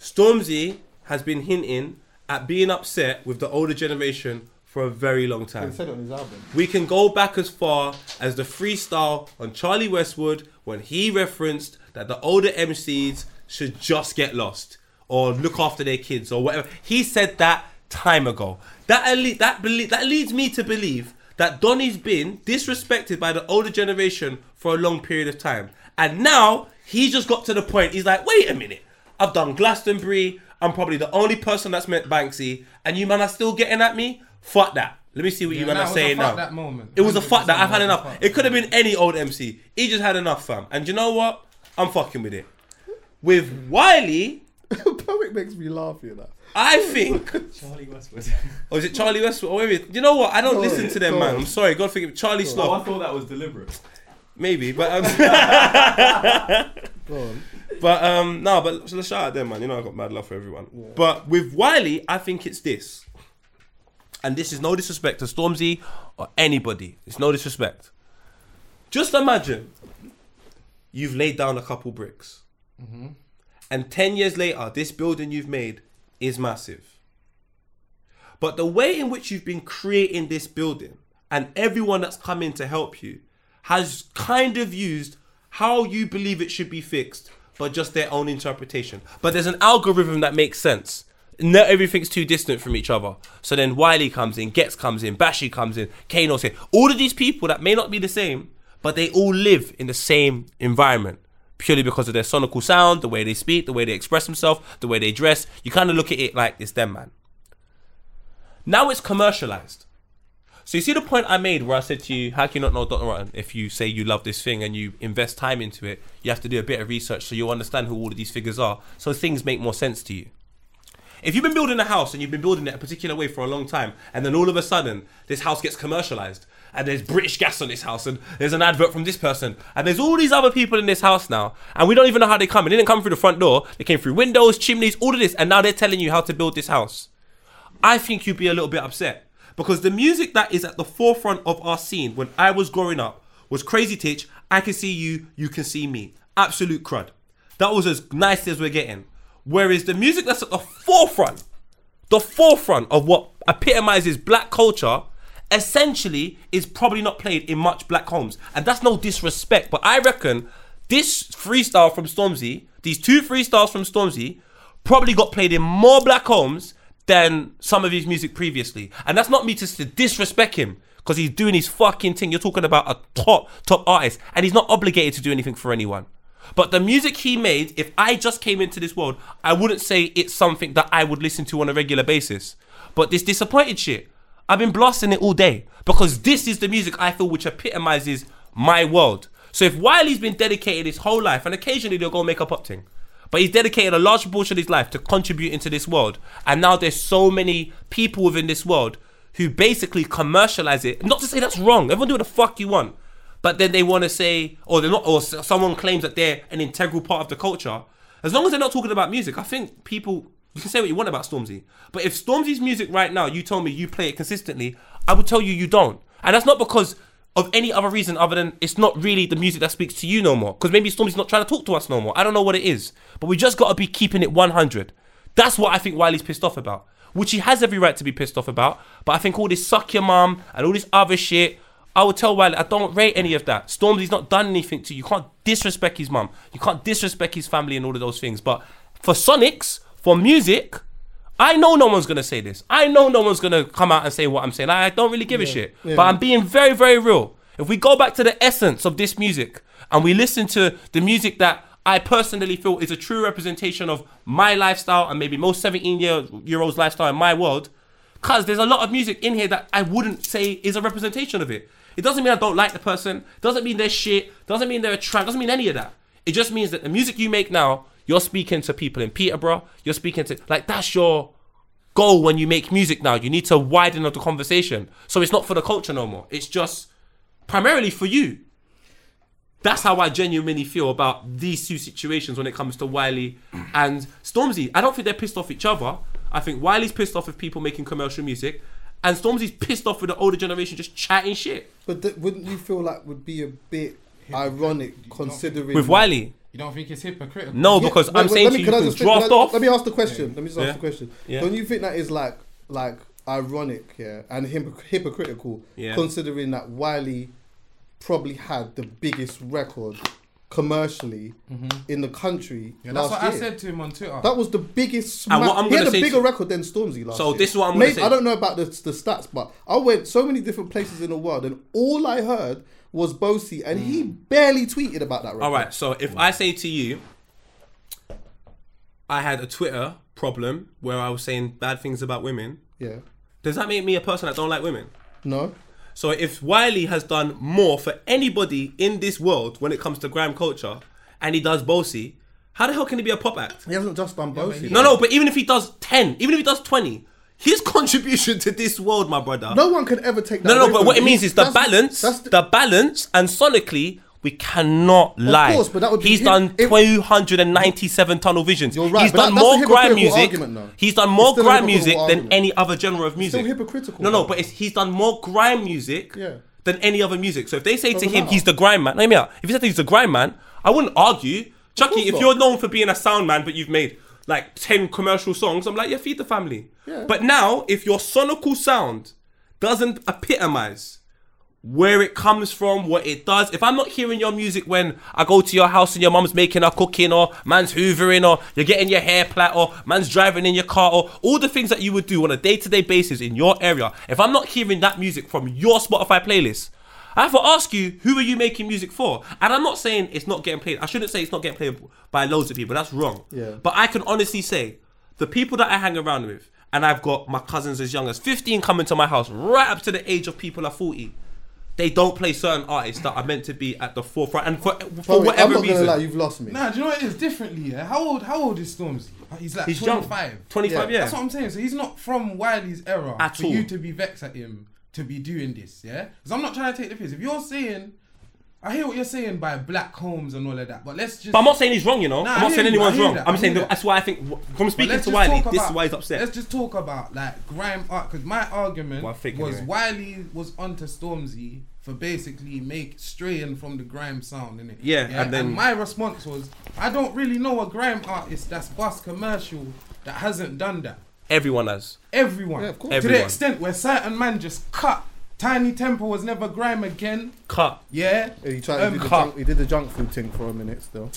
Stormzy has been hinting at being upset with the older generation for a very long time. He said it on his album. We can go back as far as the freestyle on Charlie Westwood when he referenced that the older MCs should just get lost or look after their kids or whatever. He said that time ago. That ele- that belie- that leads me to believe that Donny's been disrespected by the older generation for a long period of time. And now he just got to the point. He's like, wait a minute. I've done Glastonbury. I'm probably the only person that's met Banksy, and you man are still getting at me. Fuck that. Let me see what Yeah, you man are it was a saying now. that moment. It was a fuck that. I've had enough. fuck It could have been any old MC. He just had enough, fam. And you know what? I'm fucking with it. With Wiley, Poet makes me laugh, you know. I think. Charlie Westwood. Or is it Charlie Westwood? Or maybe. You know what? I don't Go listen to them, go man. on. I'm sorry. God forgive me. Charlie oh, I Sloth. thought that was deliberate. Maybe. But um, Go on. But um, no, but so let's shout out them, man. You know I got mad love for everyone. But with Wiley, I think it's this, and this is no disrespect to Stormzy or anybody. It's no disrespect. Just imagine you've laid down a couple bricks, and ten years later, this building you've made is massive. But the way in which you've been creating this building and everyone that's come in to help you has kind of used how you believe it should be fixed, but just their own interpretation. But there's an algorithm that makes sense. Not everything's too distant from each other. So then Wiley comes in, Ghetts comes in, Bashy comes in, Kano's here. All of these people that may not be the same, but they all live in the same environment purely because of their sonical sound, the way they speak, the way they express themselves, the way they dress. You kind of look at it like it's them, man. Now it's commercialized. So you see the point I made where I said to you, how can you not know Dot Rotten if you say you love this thing and you invest time into it? You have to do a bit of research so you understand who all of these figures are, so things make more sense to you. If you've been building a house and you've been building it a particular way for a long time, and then all of a sudden this house gets commercialized, and there's British gas on this house, and there's an advert from this person, and there's all these other people in this house now, and we don't even know how they come. They didn't come through the front door, they came through windows, chimneys, all of this, and now they're telling you how to build this house. I think you'd be a little bit upset because the music that is at the forefront of our scene when I was growing up was Crazy Titch. I can see you, you can see me. Absolute crud. That was as nice as we're getting. Whereas the music that's at the forefront, the forefront of what epitomizes black culture, essentially is probably not played in much black homes. And that's no disrespect, but I reckon this freestyle from Stormzy, these two freestyles from Stormzy, probably got played in more black homes than some of his music previously. And that's not me to, to disrespect him because he's doing his fucking thing. You're talking about a top, top artist, and he's not obligated to do anything for anyone. But the music he made, if I just came into this world, I wouldn't say it's something that I would listen to on a regular basis. But this disappointed shit, I've been blasting it all day because this is the music I feel which epitomizes my world. So if Wiley's been dedicated his whole life, and occasionally they'll go make a pop thing, but he's dedicated a large portion of his life to contribute into this world, and now there's so many people within this world who basically commercialize it. Not to say that's wrong. Everyone do what the fuck you want, but then they want to say, or they're not, or someone claims that they're an integral part of the culture. As long as they're not talking about music, I think people. You can say what you want about Stormzy, but if Stormzy's music right now, you told me you play it consistently, I would tell you you don't, and that's not because of any other reason other than it's not really the music that speaks to you no more. Because maybe Stormzy's not trying to talk to us no more. I don't know what it is, but we just got to be keeping it 100. That's what I think Wiley's pissed off about, which he has every right to be pissed off about. But I think all this suck your mum and all this other shit, I would tell Wiley I don't rate any of that. Stormzy's not done anything to you. You can't disrespect his mum. You can't disrespect his family and all of those things. But for Sonics, for music, I know no one's gonna say this. I know no one's gonna come out and say what I'm saying. I don't really give a shit. But I'm being very, very real. If we go back to the essence of this music and we listen to the music that I personally feel is a true representation of my lifestyle and maybe most 17 year year olds lifestyle in my world, cause there's a lot of music in here that I wouldn't say is a representation of it. It doesn't mean I don't like the person. Doesn't mean they're shit. Doesn't mean they're a tramp. Doesn't mean any of that. It just means that the music you make now, you're speaking to people in Peterborough. You're speaking to like that's your goal when you make music now. You need to widen up the conversation. So it's not for the culture no more. It's just primarily for you. That's how I genuinely feel about these two situations when it comes to Wiley and Stormzy. I don't think they're pissed off each other. I think Wiley's pissed off with people making commercial music, and Stormzy's pissed off with the older generation just chatting shit. But th- wouldn't you feel like would be a bit ironic considering With Wiley, You don't think it's hypocritical? no, because wait, I'm wait, saying let to me- you, you just draft I- off. Let me ask the question. Let me just ask Yeah. the question. Yeah. Don't you think that is like like ironic, yeah, and hypocr- hypocritical, Yeah. considering that Wiley probably had the biggest record commercially mm-hmm. in the country Yeah, that's what year. I said to him on Twitter. That was the biggest. And Smack. what I'm he gonna had a bigger to- record than Stormzy last So year. this is what I'm gonna Maybe- say. I don't know about the, the stats, but I went so many different places in the world, and all I heard was Boasty, and he mm. barely tweeted about that record. All right, so if I say to you, I had a Twitter problem where I was saying bad things about women, Yeah. does that make me a person that don't like women? No. So if Wiley has done more for anybody in this world when it comes to grime culture, and he does Boasty, how the hell can he be a pop act? He hasn't just done Boasty. No, no, but even if he does ten, even if he does twenty, his contribution to this world, my brother. No one can ever take that. no, no. But what it means is the That's- balance, That's the, the balance, and sonically. We cannot lie. Of course, but that would be He's him- done if- 297 tunnel visions. You're right, He's done that- more grime music. argument. He's done more grime music than any other genre of music. still hypocritical, No, no, but it's, he's done more grime music Yeah. than any other music. So if they say to him matter. he's the grime man, let me out. If he said he's the grime man, I wouldn't argue. Chucky, if not. you're known for being a sound man, but you've made like 10 commercial songs, I'm like, yeah, feed the family. Yeah. But now, if your sonical sound doesn't epitomize where it comes from, what it does. If I'm not hearing your music when I go to your house and your mum's making her cooking, or man's hoovering, or you're getting your hair plait, or man's driving in your car, or all the things that you would do on a day to day basis in your area, if I'm not hearing that music from your Spotify playlist, I have to ask you, who are you making music for? And I'm not saying it's not getting played. I shouldn't say it's not getting played by loads of people. That's wrong. Yeah. But I can honestly say, the people that I hang around with, and I've got my cousins as young as 15 coming to my house, right up to the age of people are 40. They don't play certain artists that are meant to be at the forefront, and for, for Bro, whatever I'm not reason, gonna lie, you've lost me. Nah, do you know what it is differently? Yeah, how old? How old is Stormzy? He's like he's young, 25. 25, yeah. That's what I'm saying. So he's not from Wiley's era At for all. you to be vexed at him to be doing this. Yeah, because I'm not trying to take the piss. If you're saying, I hear what you're saying by black homes and all of that, but let's just. But I'm not saying he's wrong, you know. Nah, I'm I not saying you, anyone's wrong. that, I'm saying that that. that's why I think from speaking to Wiley, talk this about- is why he's upset. Let's just talk about like grime art because my argument Well, was anyway. Wiley was onto Stormzy for basically make straying from the grime sound in it. Yeah, and then- my response was I don't really know a grime artist that's bust commercial that hasn't done that. Everyone has. Everyone, Yeah, of course. to Everyone. the extent where certain man just cut Tinie Tempah was never grime again. Cut. Yeah. He tried. Um, he, did the cut. junk, he did the junk food thing for a minute still.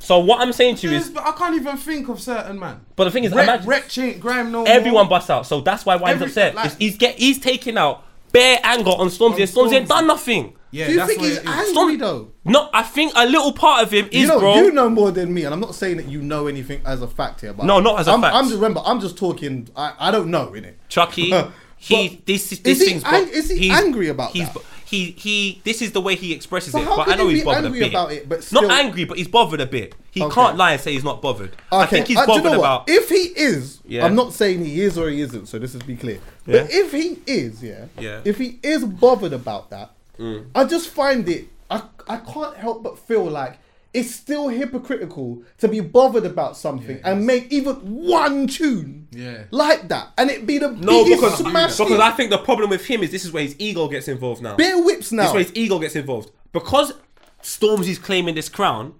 So what I'm saying to you Yes, is, but I can't even think of certain man. but the thing is, Rec, imagine Rec ain't grime no everyone more. busts out. So that's why Wine's Every- upset. like- It's- he's get he's taking out bare anger on Stormzy. and Stormzy ain't done nothing. Yeah, Do you that's think what he's it is. angry Storm- though? No, I think a little part of him is, you know, bro. you know more than me, and I'm not saying that you know anything as a fact here. But No, not as a I'm, fact. I'm just remember. I'm just talking. I, I don't know in it. Chucky, he But this this is he thing's ang- bo- is he he's- angry about he's that? He he this is the way he expresses So it. But I know he's bothered a bit. about it, but still- not angry, but he's bothered a bit. He Okay. can't lie and say he's not bothered. I think he's uh, do you bothered know about. If he is, Yeah. I'm not saying he is or he isn't. So this is be clear. Yeah. But if he is, yeah, Yeah. Mm. if he is bothered about that, I just find it. I I can't help but feel like it's still hypocritical to be bothered about something and make even one tune, Yeah. like that, and it be the no, biggest because, smash. because I think the problem with him is this is where his ego gets involved now. bare whips now. This now. is where his ego gets involved. Because Stormzy's claiming this crown,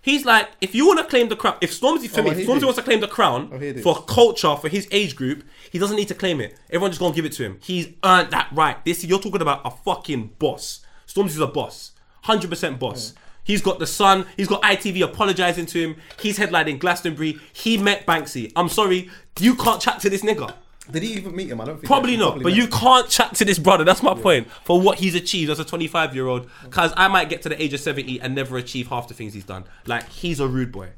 he's like, if you want to claim the crown, if Stormzy, for Oh, me, if Stormzy this. wants to claim the crown I hear this. for culture, for his age group, he doesn't need to claim it. Everyone just gonna give it to him. He's earned that right. This you're talking about a fucking boss. Stormzy's a boss, hundred percent boss. He's got the Sun. He's got ITV apologizing to him. He's headlining Glastonbury. He met Banksy. I'm sorry, you can't chat to this nigga. Did he even meet him? I don't think. Probably not, probably but met you can't chat to this brother. That's my point for what he's achieved as a 25 year old. Because I might get to the age of 70 and never achieve half the things he's done. Like he's a rude boy.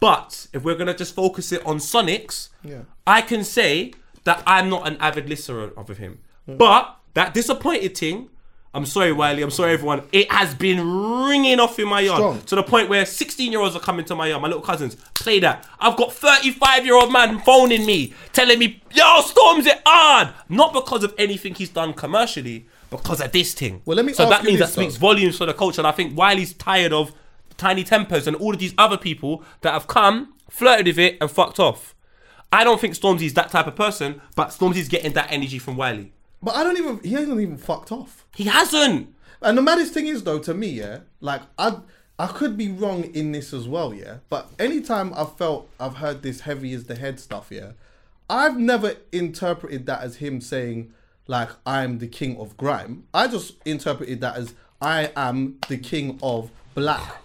But if we're gonna just focus it on Sonics, Yeah. I can say that I'm not an avid listener of him. But that disappointed thing. I'm sorry, Wiley. I'm sorry, everyone. It has been ringing off in my yard Strong. to the point where 16 year olds are coming to my yard. My little cousins play that. I've got 35 year old man phoning me, telling me, "Yo, Storms it hard." Not because of anything he's done commercially, because of this thing. Well, let me So that means that speaks though. volumes for the culture. And I think Wiley's tired of Tinie Tempahs and all of these other people that have come, flirted with it, and fucked off. I don't think Stormzy's that type of person, but Stormzy's getting that energy from Wiley. But I don't even. He hasn't even fucked off. He hasn't. And the maddest thing is though, to me, yeah, like I I could be wrong in this as well, yeah. But anytime I've felt I've heard this heavy is the head stuff, yeah, I've never interpreted that as him saying like I'm the king of grime. I just interpreted that as I am the king of black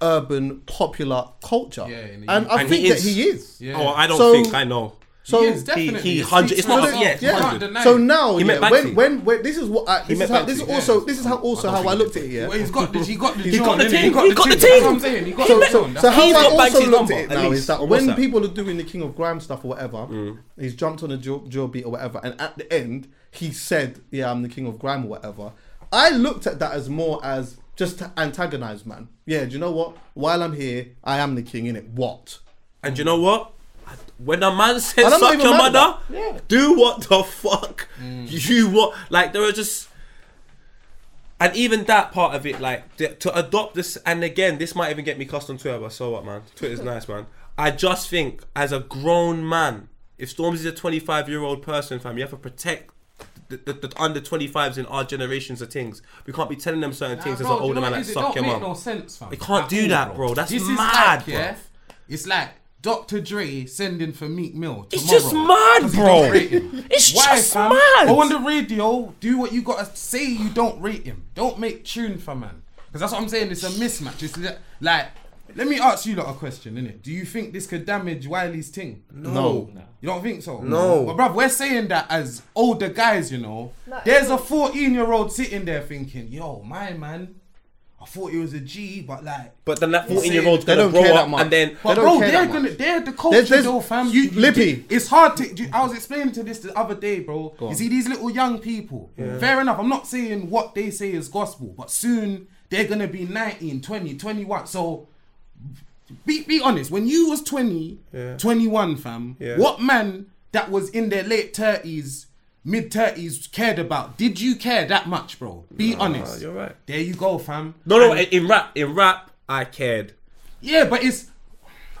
urban popular culture. Yeah, and and, I and he think that is. he is. Yeah. Oh, I don't So- think I know. So He definitely. he It hundred- it's not- for yeah, yeah. You can't deny So now, He yeah, when, when when this is what I, this is how this is also this is how also how I looked at it. Yeah. Well, he's got the, he got the He's got the team. He got the team. team. That's what I'm saying. He got So, so, so how I also looked at it now is that when people are doing the King of Grime stuff or whatever, mm. he's jumped on a drill, drill beat or whatever, and at the end he said, "Yeah, I'm the King of Grime" or whatever. I looked at that as more as just to antagonize, man. Yeah, do you know what? While I'm here, I am the king in it. What? And do you know what? When a man says And I'm not suck your mother. Yeah. do what the fuck mm. you want. Like there are just, and even that part of it, like to adopt this. And again, this might even get me cussed on Twitter. But so what, man? Twitter's nice, man. I just think as a grown man, if Stormzy's a 25 year old person, fam, you have to protect. The, the, the under 25s in our generations of things. We can't be telling them certain things as Bro, an do you older know man like it is? It suck don't your make mum. no sense, fam. They can't do all, that, bro. That's this is mad, like, bro. yeah. It's like Dr. Dre sending for Meek Mill. Tomorrow. It's just mad, 'cause he bro. don't rate him. It's Why, just fam? mad. Go on the radio, do what you gotta say. You don't rate him. Don't make tune for man. Because that's what I'm saying. It's a mismatch. It's like, let me ask you lot a question, innit? Do you think this could damage Wiley's thing? No. You don't think so? No. But bruv, we're saying that as older guys, you know. There's a 14 year old sitting there thinking, yo, my man, I thought it was a G, but like. But then that 14 year old's They gonna don't grow that up much. and then But They don't bro, they're gonna they're the culture There's- there's- though, fam. you- You, Lippy. it's hard to. you- I was explaining to this the other day, bro. You see these little young people. Fair enough. I'm not saying what they say is gospel, but soon they're gonna be 19, 20, 21. So be be honest. When you was 20, 21, fam, Yeah. what man that was in their late 30s, mid 30s cared about? Did you care that much, bro? Be honest. you're right. There you go, fam. no, no. And- In rap, in rap, I cared. yeah, but it's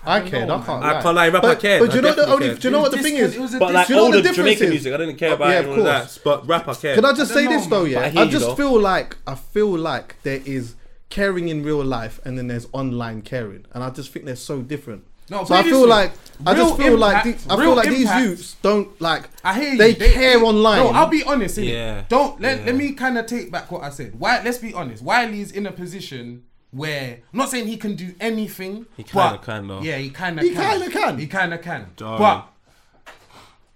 I don't cared. know, I can't. man. I lie. can't lie, rap, I But, cared. but I you know the definitely only. cared. Do you know what the thing is? it was a But like Do you know what older the difference Jamaican is? music, I didn't care Uh, about yeah, of and all that. course. But rap, I cared. Can I just I say don't this know, though? man. But I Yeah, hear I you, just though. feel like I feel like there is caring in real life, and then there's online caring, and I just think they're so different. No, so I feel like I just real feel like impact- the- I feel like these youths don't like. I hear you. They, care online. No, I'll be honest. innit? Yeah. Don't let Yeah. let me kind of take back what I said. Why? Let's be honest. Wiley's in a position where I'm not saying he can do anything. He kinda can, though. Yeah, he kind of. He kinda can. He kind of can. Darling. But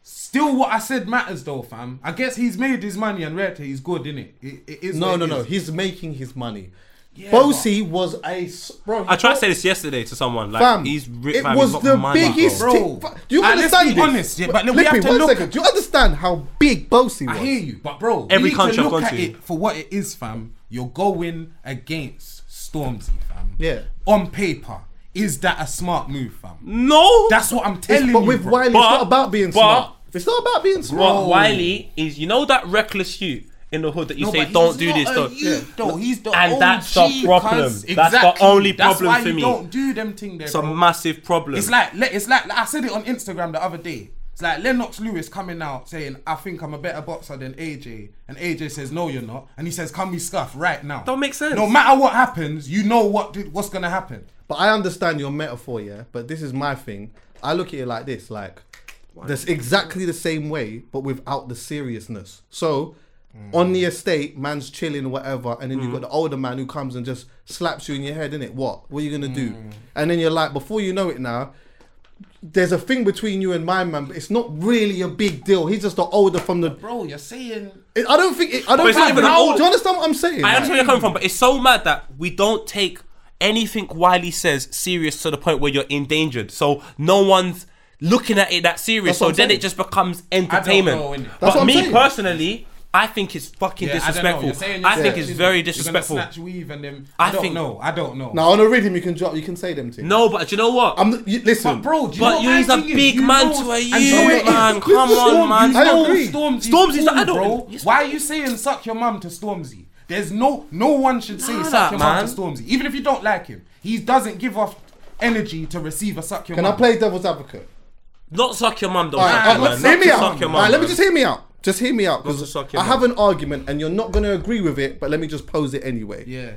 still, what I said matters though, fam. I guess he's made his money and Rete, he's good, innit? It, it is. no, no, it no. is. He's making his money. Yeah, Boasty was a s- bro. I tried to say this yesterday to someone. Like Fam, he's ri- it fam, was the biggest. bro. Bro. T- do you let's understand be this? honest, yeah, but we have to one look- second. Do you understand how big Boasty was? I hear you, but bro, Every we need country to I've look gone at to. it for what it is, fam. You're going against Stormzy, fam. Yeah. On paper, is that a smart move, fam? No, That's what I'm It's- telling but you. with bro. Wiley, But- it's not about being but- smart. It's not about being But smart. Wiley is, you know, that reckless youth in the hood that you No, say don't do this, a don't. youth, though. He's the And OG, that's the problem. cuz. That's the Exactly. only That's problem why for you me. Don't do them thing there, It's a massive problem. It's like it's like I said it on Instagram the other day. It's like Lennox Lewis coming out saying, "I think I'm a better boxer than AJ," and AJ says, "No, you're not," and he says, "Can we scuff right now?" Don't make sense. No matter what happens, you know what what's gonna happen. But I understand your metaphor, yeah. But this is my thing. I look at it like this, like that's exactly the same way, but without the seriousness. So Mm. on the estate, man's chilling or whatever, and then you've mm. got the older man who comes and just slaps you in your head, innit? What? What are you gonna do? Mm. And then you're like, before you know it now, there's a thing between you and my man, but it's not really a big deal. He's just the older from the. Bro, you're saying I don't think. It, I don't But it's not think. even old- Do you understand what I'm saying? I Like, understand where you're coming from, but it's so mad that we don't take anything Wiley says serious to the point where you're endangered. So no one's looking at it that serious. That's So then saying. it just becomes entertainment. know. That's but what I'm me saying. personally, I think it's fucking Yeah, I don't know. disrespectful. You're saying I think it's very you're disrespectful. Snatch weave and them. I I, don't think- know. I don't know. Now on a rhythm, you can drop. You can say them things. No, but do you know what? I'm. You, listen, But bro, do you But know what you're a big You man know- to a and youth, you know what? man. Because Come on, Storm- man. you I know agree. Stormzy's Stormzy's- cool, I don't- bro. Why are you saying suck your mum to Stormzy? There's no no one should say Nah, suck your mum to Stormzy, even if you don't like him. He doesn't give off energy to receive a suck your can mum. I play devil's advocate? Not suck your mum, though. All right, uh, man. all right, let's hear me out. suck your All mum, right, let me just hear me out. Just hear me out Not to because suck your I have an argument and you're not going to agree with it, but let me just pose it anyway. Yeah.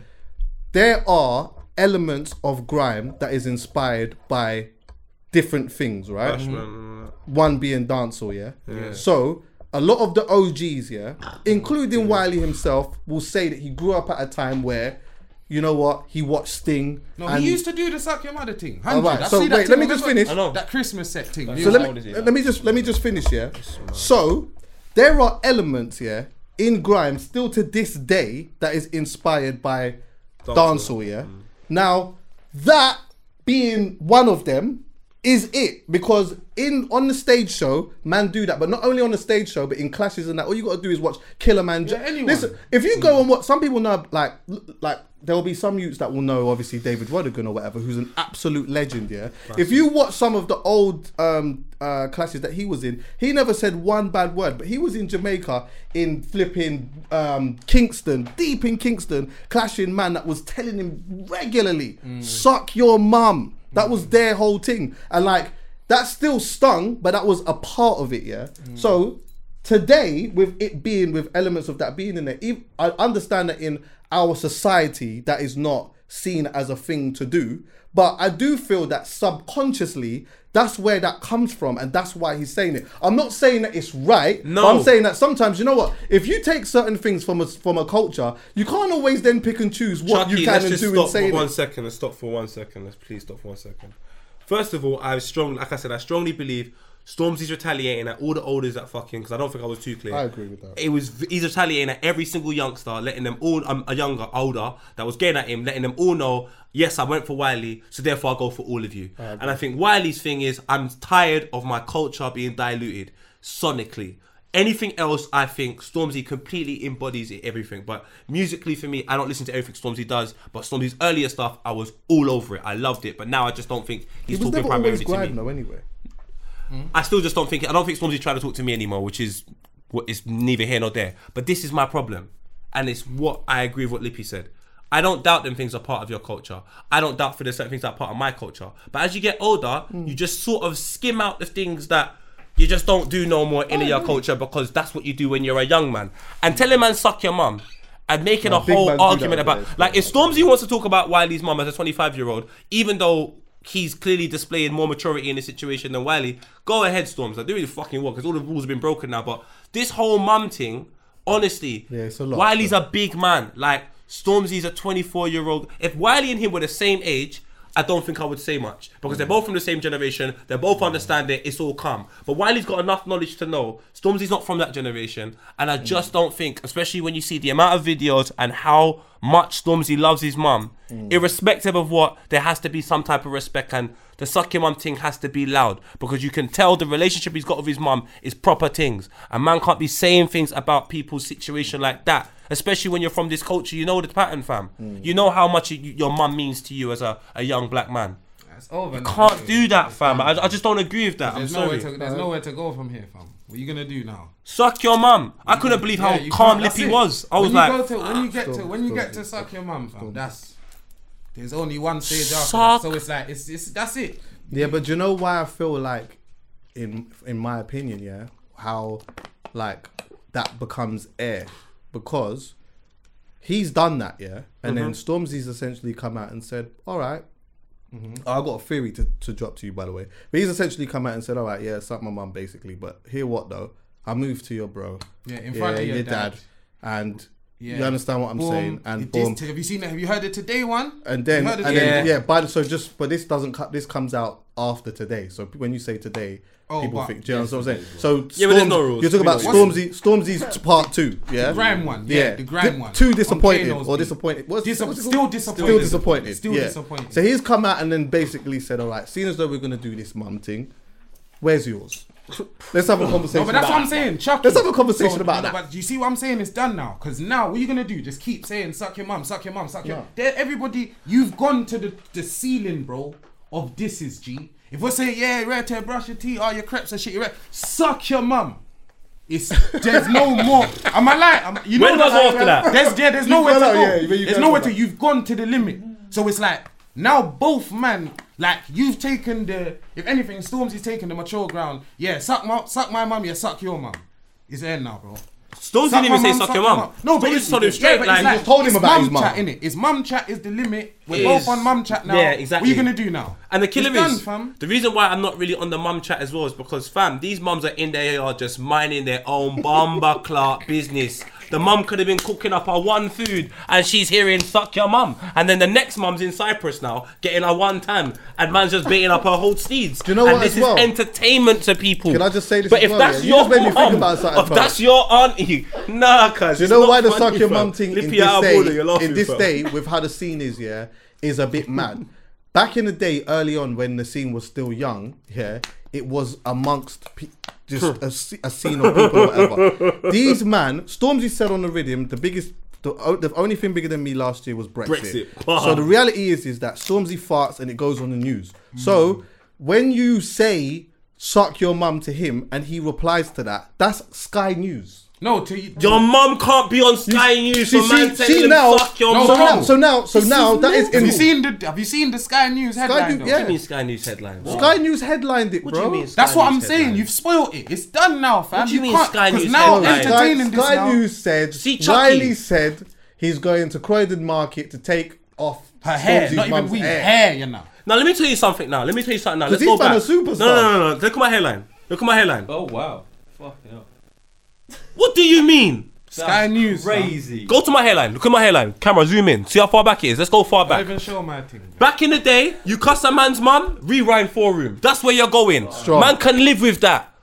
There are elements of grime that is inspired by different things, right? Mm-hmm. One being dancehall, yeah? Yeah. So a lot of the OGs, yeah, including Wiley himself, will say that he grew up at a time where, you know what, he watched Sting. No, and he used to do the suck your mother thing. All right, 100. I so see that wait, thing, let me remember just finish. I know. That Christmas set thing. So let me let me just let me just finish, yeah. So there are elements, yeah, in grime still to this day that is inspired by dancehall, yeah. Now that being one of them is it because in on the stage show, man do that, but not only on the stage show, but in clashes and that. All you got to do is watch Killer Man. Yeah, anyone. Listen, if you go mm. and watch, some people know like like there will be some youths that will know obviously David Rodigan or whatever, who's an absolute legend. Yeah, if you watch some of the old um uh classes that he was in, he never said one bad word, but he was in Jamaica in flipping um Kingston, deep in Kingston, clashing man that was telling him regularly, suck your mum. That was their whole thing, and like that still stung, but that was a part of it. Yeah, so today with it being with elements of that being in there i understand that in our society that is not seen as a thing to do but i do feel that subconsciously that's where that comes from and that's why he's saying it i'm not saying that it's right No. i'm saying that sometimes you know what if you take certain things from a from a culture you can't always then pick and choose what Chucky, you can and just do stop and say one it. second. Let's stop for one second. Let's please stop for one second. First of all, I strongly, like I said, I strongly believe Stormzy's retaliating at all the olders that fucking. Because I don't think I was too clear. I agree with that. It was he's retaliating at every single youngster, letting them all um, a younger, older that was getting at him, letting them all know. Yes, I went for Wiley, so therefore I go for all of you. and I think Wiley's thing is, I'm tired of my culture being diluted sonically. Anything else, I think Stormzy completely embodies it, everything. But musically, for me, I don't listen to everything Stormzy does. But Stormzy's earlier stuff, I was all over it. I loved it. But now I just don't think he he's was talking never always primarily to me. though anyway I still just don't think I don't think Stormzy's trying to talk to me anymore, which is what is neither here nor there. But this is my problem, and it's what I agree with what Lippy said. I don't doubt them things are part of your culture. I don't doubt for the certain things that are part of my culture. But as you get older, Hmm. you just sort of skim out the things that you just don't do no more in your culture because that's what you do when you're a young man. And telling man suck your mum and making No, a whole man do that argument about like if Stormzy wants to talk about Wiley's mum as a 25 year old, even though he's clearly displaying more maturity in the situation than Wiley. Go ahead, Storms. Like, do really fucking work because all the rules have been broken now. But this whole mum thing, honestly, Yeah, it's a lot. Wiley's a big man. Like Stormzy's a 24 year old. If Wiley and him were the same age, I don't think I would say much because they're mm. both from the same generation. They both mm. understand it. It's all calm. But Wiley's got enough knowledge to know Stormzy's not from that generation, and I mm. just don't think, especially when you see the amount of videos and how much Stormzy loves his mum, irrespective of what, there has to be some type of respect, and the suck your mum thing has to be loud because you can tell the relationship he's got with his mum is proper things. A man can't be saying things about people's situation like that especially when you're from this culture. You know the pattern, fam. You know how much you, your mum means to you as a, a young black man. It's over. now. Can't do that, fam. I, I just don't agree with that. I'm There's sorry. nowhere to there's nowhere to go from here, fam. What are you gonna do now? Suck your mum. I couldn't believe how Yeah, you calm Lippy it. was. I was when like, you go to, when you get to when you get Storm- to suck your mum, fam. That's there's only one stage after. That. So it's like it's, it's that's it. Yeah, but do you know why I feel like, in in my opinion, yeah, how like that becomes air because he's done that, yeah, and then mm-hmm. Stormzy's essentially come out and said, "All right." Mm-hmm. I got a theory to, to drop to you, by the way. But he's essentially come out and said, "All right, yeah, suck my mum, basically." But hear what though? I moved to your bro, Yeah, in front of your dad. and Yeah. you understand what I'm Boom. saying. And It- this- boom, have you seen it? Have you heard it today? One and then You heard and it then today? yeah, by the, so just but this doesn't cut. This comes out after today. So when you say today, Oh, people but- think. Do you know what I'm saying? So Yeah, but there's no rules. You're talking about know Stormzy. Stormzy's part two. Yeah, The grime one, yeah, the grime one. Too On disappointed or disappointed. What's, Dis- what's still disappointed. Still disappointed. Still yeah. disappointed. So he's come out and then basically said, "All right, seeing as though we're gonna do this mum thing, where's yours? Let's have a conversation." No, but that's about what I'm saying. Chuck Let's have a conversation So, about no, that. But you see what I'm saying? It's done now. Because now, what are you gonna do? Just keep saying, "Suck your mum, suck your mum, suck your." No. There, everybody, you've gone to the, the ceiling, bro. Of this is G. If we're saying, "Yeah, you're to brush your teeth, all your crepes and shit," you're ready. Suck your mum. It's there's no more. Am I lying? Am, you know When was that- after that? There's yeah, there's nowhere to go. out, yeah, but you there's nowhere out. to. You've gone to the limit. So it's like now both man, like you've taken the. If anything, Stormzy's taken the mature ground. Yeah, suck my suck my mum. Yeah, suck your mum. It's there now, bro. Suck didn't even say suck your mum. No, but it's told him straight. like, like, just told him about his mum chat, innit? It's mum chat is the limit. We're both on mum chat now. Yeah, exactly. What are you gonna do now? And the killer is fam. the reason why I'm not really on the mum chat as well is because fam, these mums are in there are just minding their own bomba clock business. The mum could have been cooking up her one food and she's hearing suck your mum. And then the next mum's in Cyprus now getting her one tan and man's just beating up her whole steeds. Do you know and what this as well? is entertainment to people. Can I just say this But as if well, that's yeah? You your just made me think mum, about something, if fam. that's your auntie, nah, cuz. Do you know why the suck your mum thing in this day, in this day with how the scene is, yeah, is a bit mad. Back in the day, early on, when the scene was still young, yeah, it was amongst pe- just a, a scene of people or whatever. These man, Stormzy said on the rhythm, the biggest. The, the only thing bigger than me last year was Brexit. Brexit. So the reality is, is that Stormzy farts and it goes on the news. Hmm. So when you say "suck your mum" to him and he replies to that, that's Sky News. No, to you. Your mum can't be on Sky News See, for man see, telling see them now, suck your No, so mum. now, so now, so This now is that is Have you seen the Have you seen the Sky News headline? News, yeah. What do you mean Sky News headline? Sky News headlined it, bro. What do you mean? That's Sky what I'm News saying. You've spoiled it. It's done now, fam. What do you mean can't- Sky 'cause News now headline? entertaining Sky, this Sky now. News said See, Chucky. Wiley said he's going to Croydon Market to take off Her hair, Stormzy's not even mum's weave. hair. Hair, you know. Now let me tell you something. Now let me tell you something. Now let's go back. a superstar. No, no, no, no. Look at my hairline. Look at my hairline. Oh wow. Fucking hell. What do you mean? Sky News. fam. Crazy. Go to my hairline. Look at my hairline. Camera, zoom in. See how far back it is. Let's go far Don't back. even show my thing. Back in the day, you cuss a man's mum, rewind forum. That's where you're going. Strong. Man can live with that.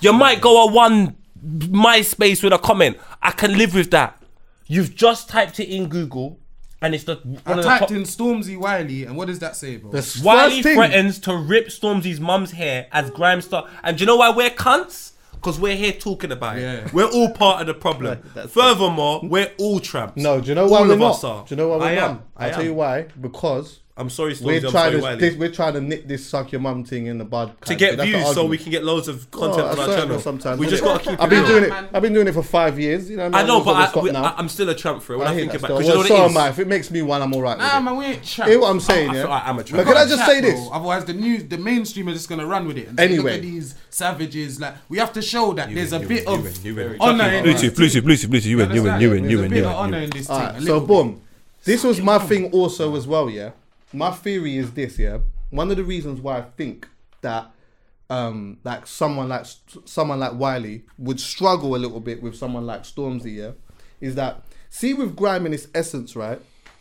You might go a one MySpace with a comment. I can live with that. You've just typed it in Google, and it's the one I of the typed top- in Stormzy Wiley, and what does that say, bro? The s- Wiley thing- threatens to rip Stormzy's mum's hair as Grime star. And do you know why we're cunts? Because we're here talking about it. Yeah. We're all part of the problem. That's- Furthermore, we're all tramps. No, do you know why all we're of not? us are. Do you know why we're I not? am. I I'll tell am. you why. Because I'm sorry, Stormzy. we're I'm trying sorry, to Wiley. this, we're trying to nip this suck your mum thing in the bud. to get thing. Views so we can get loads of Oh, content I on our channel. Sometimes we just got to keep I've it been real. doing it. man. I've been doing it for five years. You know, I know, but I, stop we- now. I, I'm still a tramp for it. When I, I hear think about it. still. You know Well, what so am? I. If it makes me one, I'm all right. Nah, with it. man, we ain't trapped. Hear what I'm saying, I yeah? I'm a But tramp. can I Can't just say this? Otherwise, the news, the mainstream are just gonna run with it. And Anyway. look at these savages. Like we have to show that there's a bit of win, you win. honor in Bluetooth, this. Bluetooth, Bluetooth, Bluetooth. You win, you win, you win, you win, There's a bit you win. you win. this All thing. right, a so boom. This was my thing also as well, yeah. My theory is this, yeah. one of the reasons why I think that um like someone like someone like Wiley would struggle a little bit with someone like Stormzy, yeah, is that see with grime in its essence, right?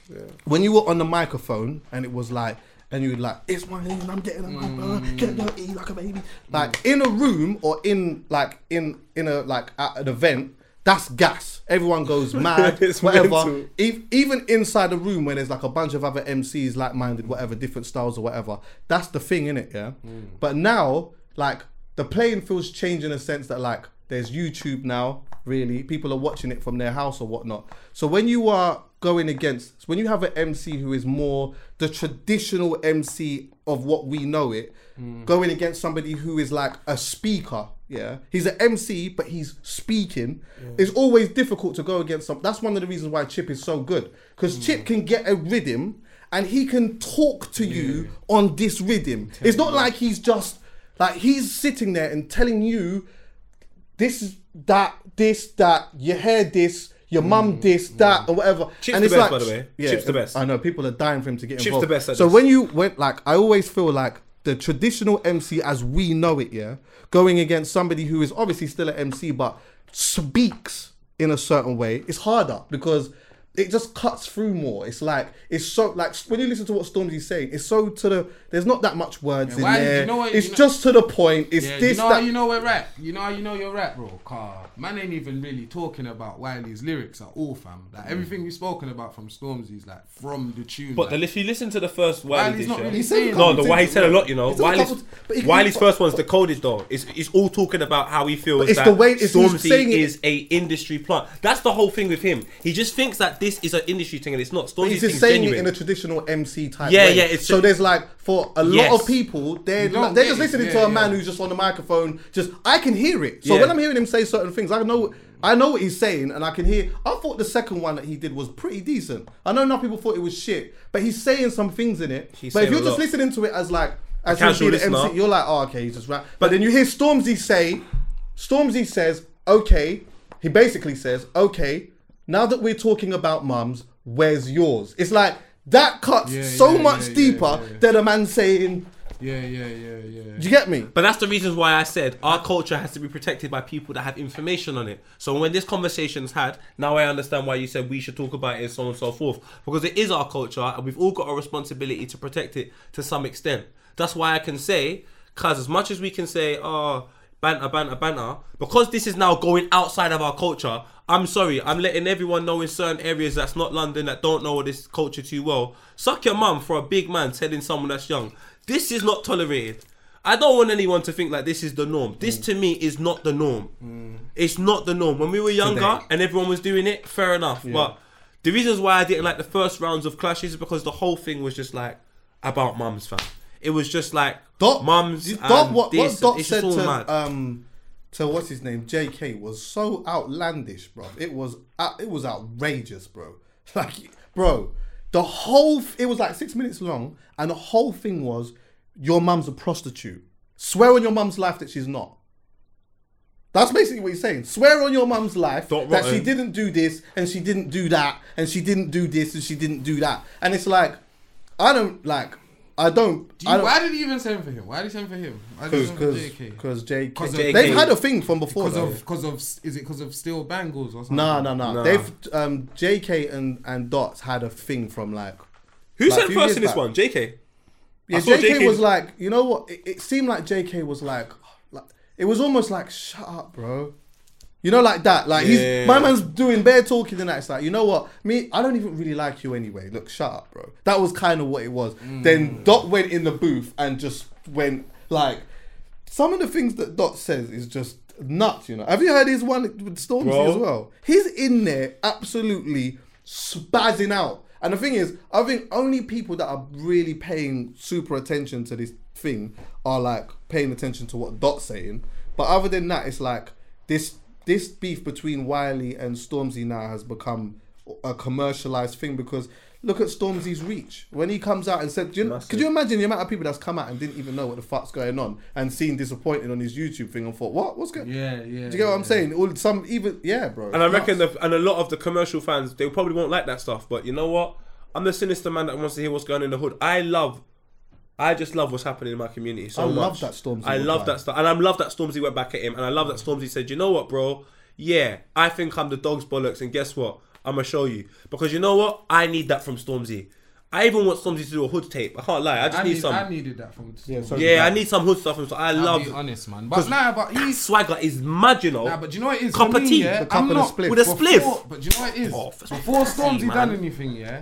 Yeah. When you were on the microphone and it was like and you were like, it's Wiley and I'm getting a mm. get dirty like a baby. Like in a room or in like in in a like at an event, that's gas. Everyone goes mad, It's whatever. mental. E- even inside a room when there's like a bunch of other MCs like minded, whatever, different styles or whatever, that's the thing in it, yeah. Mm. But now, like the playing field's changed in a sense that like there's YouTube now, really. People are watching it from their house or whatnot. So when you are going against when you have an MC who is more the traditional MC of what we know it, Hmm. going against somebody who is like a speaker, yeah. He's an MC, but he's speaking. It's always difficult to go against some. That's one of the reasons why Chip is so good. Because hmm. Chip can get a rhythm and he can talk to you on this rhythm. It's not like he's just like he's sitting there and telling you this is that, this, that, your hair this, your mum hmm. this, that, or whatever. Chip's the best, by the way. Chip's the uh, best. I know people are dying for him to get Chip's involved. the best so this. when you went like, I always feel like the traditional MC as we know it, yeah, going against somebody who is obviously still an MC but speaks in a certain way, it's harder because it just cuts through more. It's like it's so like when you listen to what Stormzy's saying, it's so to the. There's not that much words in why- there. you know what- it's you know- just to the point. It's Yeah, this you know that. how you know we're rap. You know how you know you're rap, bro. Car man ain't even really talking about Wiley's lyrics at all, fam. Like mm. everything we've spoken about from Stormzy's like from the tune. But like, if you listen to the first Wiley Wiley's dish, not really saying No, the why he said a lot, you know. He said a Wiley's, couple- but Wiley's he- first one's the coldest though. It's, it's all talking about how he feels it's that the way- it's- he's Stormzy saying it- is a industry plant. That's the whole thing with him. He just thinks that this is an industry thing and it's not. But Stormzy he's thinks just saying genuine. it in a traditional MC type Yeah, way. yeah, it's- so there's like for a lot Yes. of people, they're You don't they're get just it. listening Yeah, to a man yeah. who's just on the microphone. Just I can hear it. So Yeah. when I'm hearing him say certain things, I know I know what he's saying, and I can hear. I thought the second one that he did was pretty decent. I know not people thought it was shit, but he's saying some things in it. He's but if saying you're a just lot. listening to it as like as casual you the MC, listener. you're like, oh okay, he's just rap. But then you hear Stormzy say, Stormzy says, okay. He basically says, okay. Now that we're talking about mums, where's yours? It's like that cuts Yeah, so yeah, much yeah, deeper yeah, yeah. than a man saying, yeah, yeah, yeah, yeah. "Do you get me?" But that's the reasons why I said our culture has to be protected by people that have information on it. So when this conversation's had, now I understand why you said we should talk about it and so on and so forth. Because it is our culture and we've all got a responsibility to protect it to some extent. That's why I can say, cause as much as we can say, oh, banter, banter, banter, because this is now going outside of our culture, I'm sorry, I'm letting everyone know in certain areas that's not London that don't know this culture too well. Suck your mum for a big man telling someone that's young. This is not tolerated. I don't want anyone to think like this is the norm. This mm. to me is not the norm. Mm. It's not the norm. When we were younger Today. and everyone was doing it, fair enough. But the reasons why I didn't like the first rounds of clashes is because the whole thing was just like about mums, fam. It was just like Dot mums. Dot what, what Dot said to mad. um to what's his name J.K. was so outlandish, bro. It was uh, it was outrageous, bro. Like, bro, the whole it was like six minutes long, and the whole thing was your mum's a prostitute. Swear on your mum's life that she's not. That's basically what he's saying. Swear on your mum's life Dot that she didn't do this and she didn't do that and she didn't do this and she didn't do that. And it's like, I don't like, I don't. Do I don't why did he even send for him? Why did he send for him? Why did he send for JK? because JK, Because of- they've had a thing from before. Because though. of because of is it because of steel bangles or something? no, no, no, Nah. They've um, JK and and Dots had a thing from like. Who like, said few first in this back. one? JK. Yeah, I saw JK, JK was like, you know what? It, it seemed like JK was like, like, it was almost like, shut up, bro. You know, like that. Like Yeah. he's my man's doing bare talking and that. It's like, you know what? Me, I don't even really like you anyway. Look, shut up, bro. That was kind of what it was. Mm. Then Dot went in the booth and just went like, some of the things that Dot says is just nuts. You know, have you heard his one with Stormzy Bro. as well? He's in there absolutely spazzing out. And the thing is, I think only people that are really paying super attention to this thing are like paying attention to what Dot's saying. But other than that, it's like this this beef between Wiley and Stormzy now has become a commercialized thing because look at Stormzy's reach when he comes out and said, do you, could you imagine the amount of people that's come out and didn't even know what the fuck's going on and seen disappointed on his YouTube thing and thought, what, what's going? Yeah, yeah. Do you get what I'm saying? All some even yeah, bro. And I reckon, the, and a lot of the commercial fans, they probably won't like that stuff. But you know what? I'm the sinister man that wants to hear what's going on in the hood. I love I just love what's happening in my community so I much. love that Stormzy I love live. that stuff, and I love that Stormzy went back at him, and I love that mm. Stormzy said, "You know what, bro? Yeah, I think I'm the dog's bollocks, and guess what? I'm gonna show you because you know what? I need that from Stormzy. I even want Stormzy to do a hood tape. I can't lie. I just I, need, need, some. I needed that from. Yeah, so- yeah, I need some hood stuff. from- So I I'll love be honest, man. But because nah, but he's swagger is mad, you know. Nah, but do you know what it is? Cup for of tea. yeah, The cup I'm and a not, spliff. With a spliff. Before, but do you know what it is? Oh, Before Stormzy man. done anything, yeah,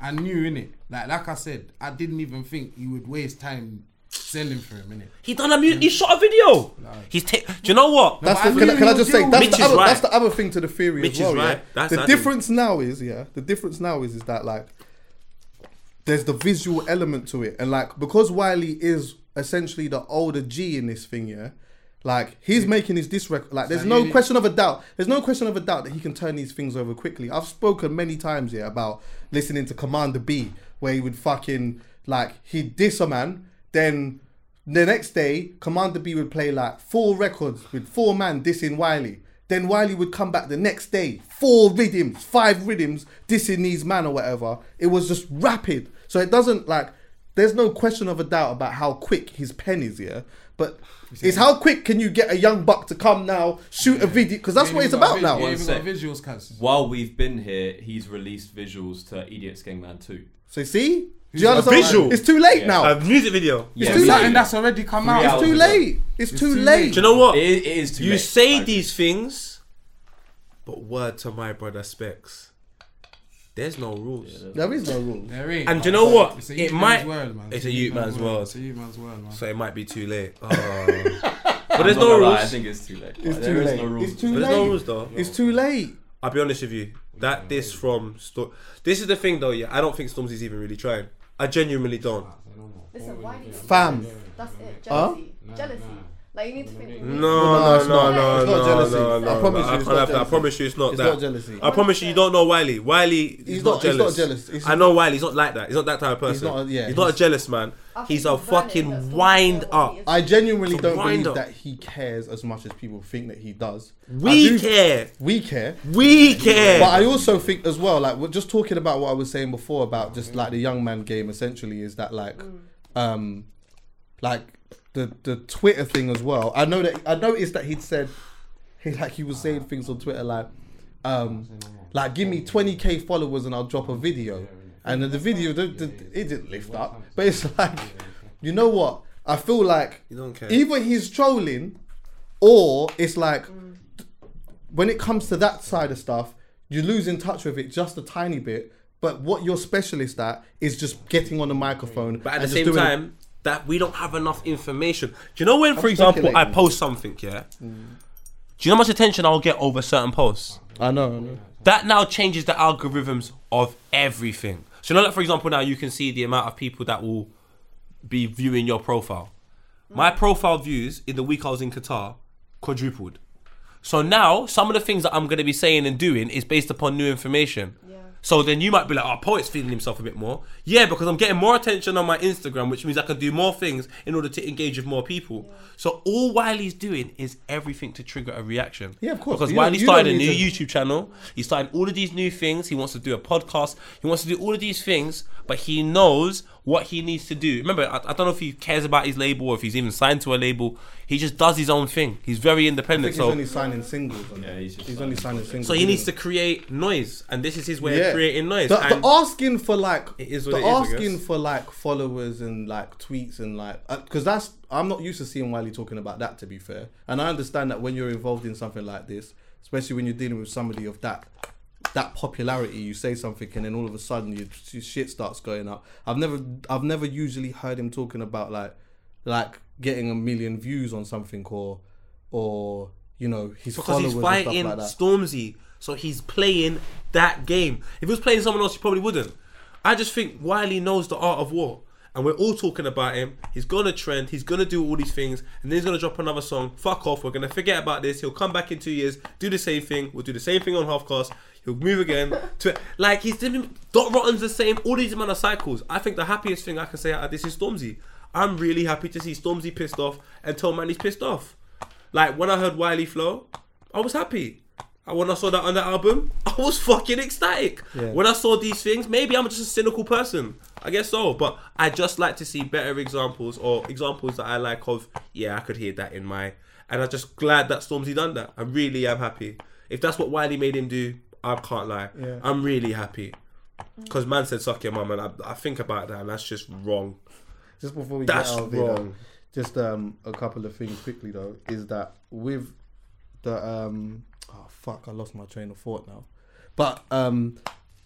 I knew in it. Like, like I said, I didn't even think you would waste time sending for him, innit? he done a mu- he shot a video. He's ta- Do you know what? That's but the, can, I, can I just say that's Mitch the, is other, right. that's the other thing to the theory Mitch as well. is Yeah? That's the how I difference now is yeah. The difference now is is that like there's the visual element to it, and like because Wiley is essentially the older G in this thing, yeah. Like he's making his disc record. Like there's So no question of a doubt. There's no question of a doubt that he can turn these things over quickly. I've spoken many times here about listening to Commander B, where he would fucking like he'd diss a man, then the next day Commander B would play like four records with four man dissing Wiley. Then Wiley would come back the next day, four rhythms, five rhythms, dissing these man or whatever. It was just rapid. So it doesn't like there's no question of a doubt about how quick his pen is, yeah. But it's how quick can you get a young buck to come now, shoot a video? Because that's what ain't it's about now. You even got visuals, cuz. While we've been here, he's released visuals to Eediyat Skengman 2. So see, do you A understand? visual? It's too late Yeah. now. A music video. Yeah, too Something And that's already come out. it's too late. It's, It's too, too late. late. Do you know what? It, it is too you late. say these things, but word to my brother Specs, there's no rules. There is no rule. There ain't. and do you know what? It's a It might. man's world, man. It's a youth man's world. It's a youth man's world, man. So it might be too late. Oh. but there's no gonna lie, I think it's too late. It's too late. no rules. It's too But late. there's no rules though. It's too late. I'll be honest with you. That this from Sto- this is the thing though. Yeah, I don't think Stormzy's even really trying. I genuinely don't. Listen, why do you Fam. That's it. Huh? Jealousy. Jealousy. Like you need to think. No, no, no, no, no, It's not no, no, I promise you it's can't not have that. I promise you, it's not It's that. not jealousy. I promise you, you don't know Wiley. Wiley, he's, He's not, not- he's not jealous. jealous. He's- I know Wiley. He's not like that. He's not that type of person. not a- yeah, he's not a jealous man. I think He's a he's burning fucking that wind sort of up. thing. I genuinely don't wind believe up. that he cares as much as people think that he does. I We do- care. We care. We care. But I also think as well, like we're just talking about what I was saying before about just like the young man game. Essentially, is that like, um, like the the Twitter thing as well. I know that I noticed that he'd said, he like he was saying things on Twitter like, um, like give me twenty k followers and I'll drop a video. And then the video, the, the, it didn't lift up. But it's like, you know what? I feel like You don't care. either he's trolling, or it's like when it comes to that side of stuff, you lose in touch with it just a tiny bit. But what you're specialist at is just getting on the microphone. But at the same time, that we don't have enough information. Do you know when, for I'm example, I post something, yeah? Do you know how much attention I'll get over certain posts? I know. I know. That now changes the algorithms of everything. So, you know, like for example, now you can see the amount of people that will be viewing your profile. My profile views in the week I was in Qatar quadrupled. So now some of the things that I'm going to be saying and doing is based upon new information. So then you might be like, oh, poet's feeling himself a bit more. Yeah, because I'm getting more attention on my Instagram, which means I can do more things in order to engage with more people. So all Wiley's doing is everything to trigger a reaction. Yeah, of course. Because You Wiley started a new to- YouTube channel. He's starting all of these new things. He wants to do a podcast. He wants to do all of these things, but he knows what he needs to do. Remember, I, I don't know if he cares about his label or if he's even signed to a label. He just does his own thing. He's very I independent. think he's So only signing singles. on Yeah, it. he's just he's only signing singles. so he needs to create noise, and this is his way Yeah. of creating noise. The, and the asking for like It is the what it is, asking guess. for like followers and like tweets and like uh, because that's I'm not used to seeing Wiley talking about that to be fair, and I understand that when you're involved in something like this, especially when you're dealing with somebody of that that popularity, you say something and then all of a sudden you, your shit starts going up. I've never I've never usually heard him talking about like like getting a million views on something or or you know his because followers he's fighting like. Stormzy, so he's playing that game. If he was playing someone else, he probably wouldn't. I just think Wiley knows the art of war, and we're all talking about him. He's gonna trend. He's gonna do all these things, and then he's gonna drop another song. Fuck off. We're gonna forget about this. He'll come back in two years, do the same thing. We'll do the same thing on Halfcast. He'll move again. To like he's doing. Dot Rotten's the same. All these amount of cycles. I think the happiest thing I can say out of this is Stormzy. I'm really happy to see Stormzy pissed off and tell man he's pissed off. Like when I heard Wiley flow, I was happy. And when I saw that on that album, I was fucking ecstatic. Yeah. When I saw these things, maybe I'm just a cynical person. I guess so. But I just like to see better examples or examples that I like of. Yeah, I could hear that in my. And I'm just glad that Stormzy done that. I really am happy. If that's what Wiley made him do, I can't lie. Yeah. I'm really happy. Because man said suck your mum, and I, I think about that, and that's just wrong. Just before we That's get out of though, wrong. just um, a couple of things quickly though is that with the um, oh fuck, I lost my train of thought now. But um,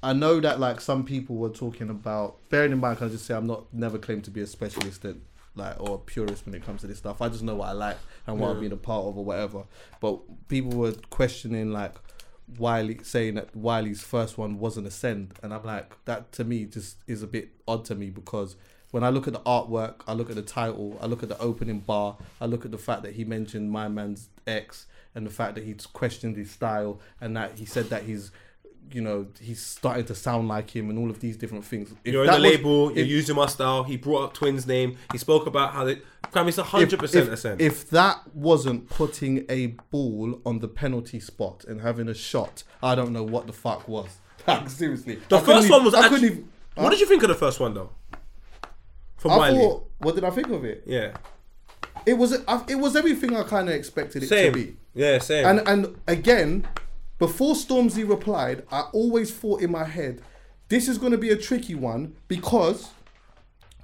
I know that like some people were talking about. Bearing in mind, can I just say I'm not never claimed to be a specialist at like or a purist when it comes to this stuff. I just know what I like and what I've been a part of or whatever. But people were questioning like Wiley saying that Wiley's first one wasn't a send, and I'm like, that to me just is a bit odd to me because when I look at the artwork, I look at the title, I look at the opening bar, I look at the fact that he mentioned my man's ex, and the fact that he's questioned his style, and that he said that he's, you know, he's starting to sound like him, and all of these different things. If You're in the that was- label. You're if- using my style. He brought up Twins' name. He spoke about how they. Fam, it's hundred percent a if, send. if that wasn't putting a ball on the penalty spot and having a shot, I don't know what the fuck was. Like, seriously. the I first one was I actually. couldn't even. What did you think of the first one though? From I Wiley. thought. What did I think of it? yeah. It was. It was everything I kind of expected it Same. to be. Yeah, same. And and again, before Stormzy replied, I always thought in my head, this is going to be a tricky one because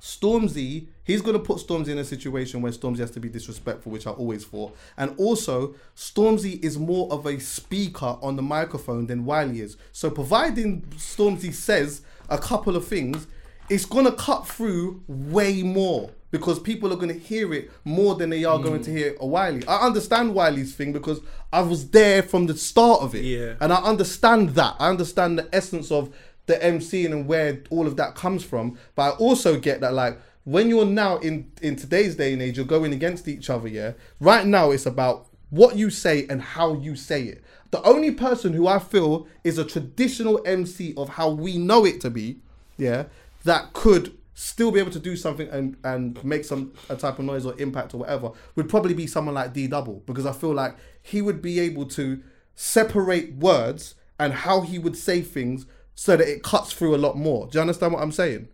Stormzy, he's going to put Stormzy in a situation where Stormzy has to be disrespectful, which I always thought. And also, Stormzy is more of a speaker on the microphone than Wiley is. So, providing Stormzy says a couple of things, it's going to cut through way more because people are going to hear it more than they are going to mm. hear a Wiley. I understand Wiley's thing because I was there from the start of it. Yeah. And I understand that. I understand the essence of the MCing and where all of that comes from. But I also get that like when you're now in in today's day and age, you're going against each other. Yeah. Right now, it's about what you say and how you say it. The only person who I feel is a traditional MC of how we know it to be, yeah, that could still be able to do something and and make some a type of noise or impact or whatever would probably be someone like D Double because I feel like he would be able to separate words and how he would say things so that it cuts through a lot more. Do you understand what I'm saying?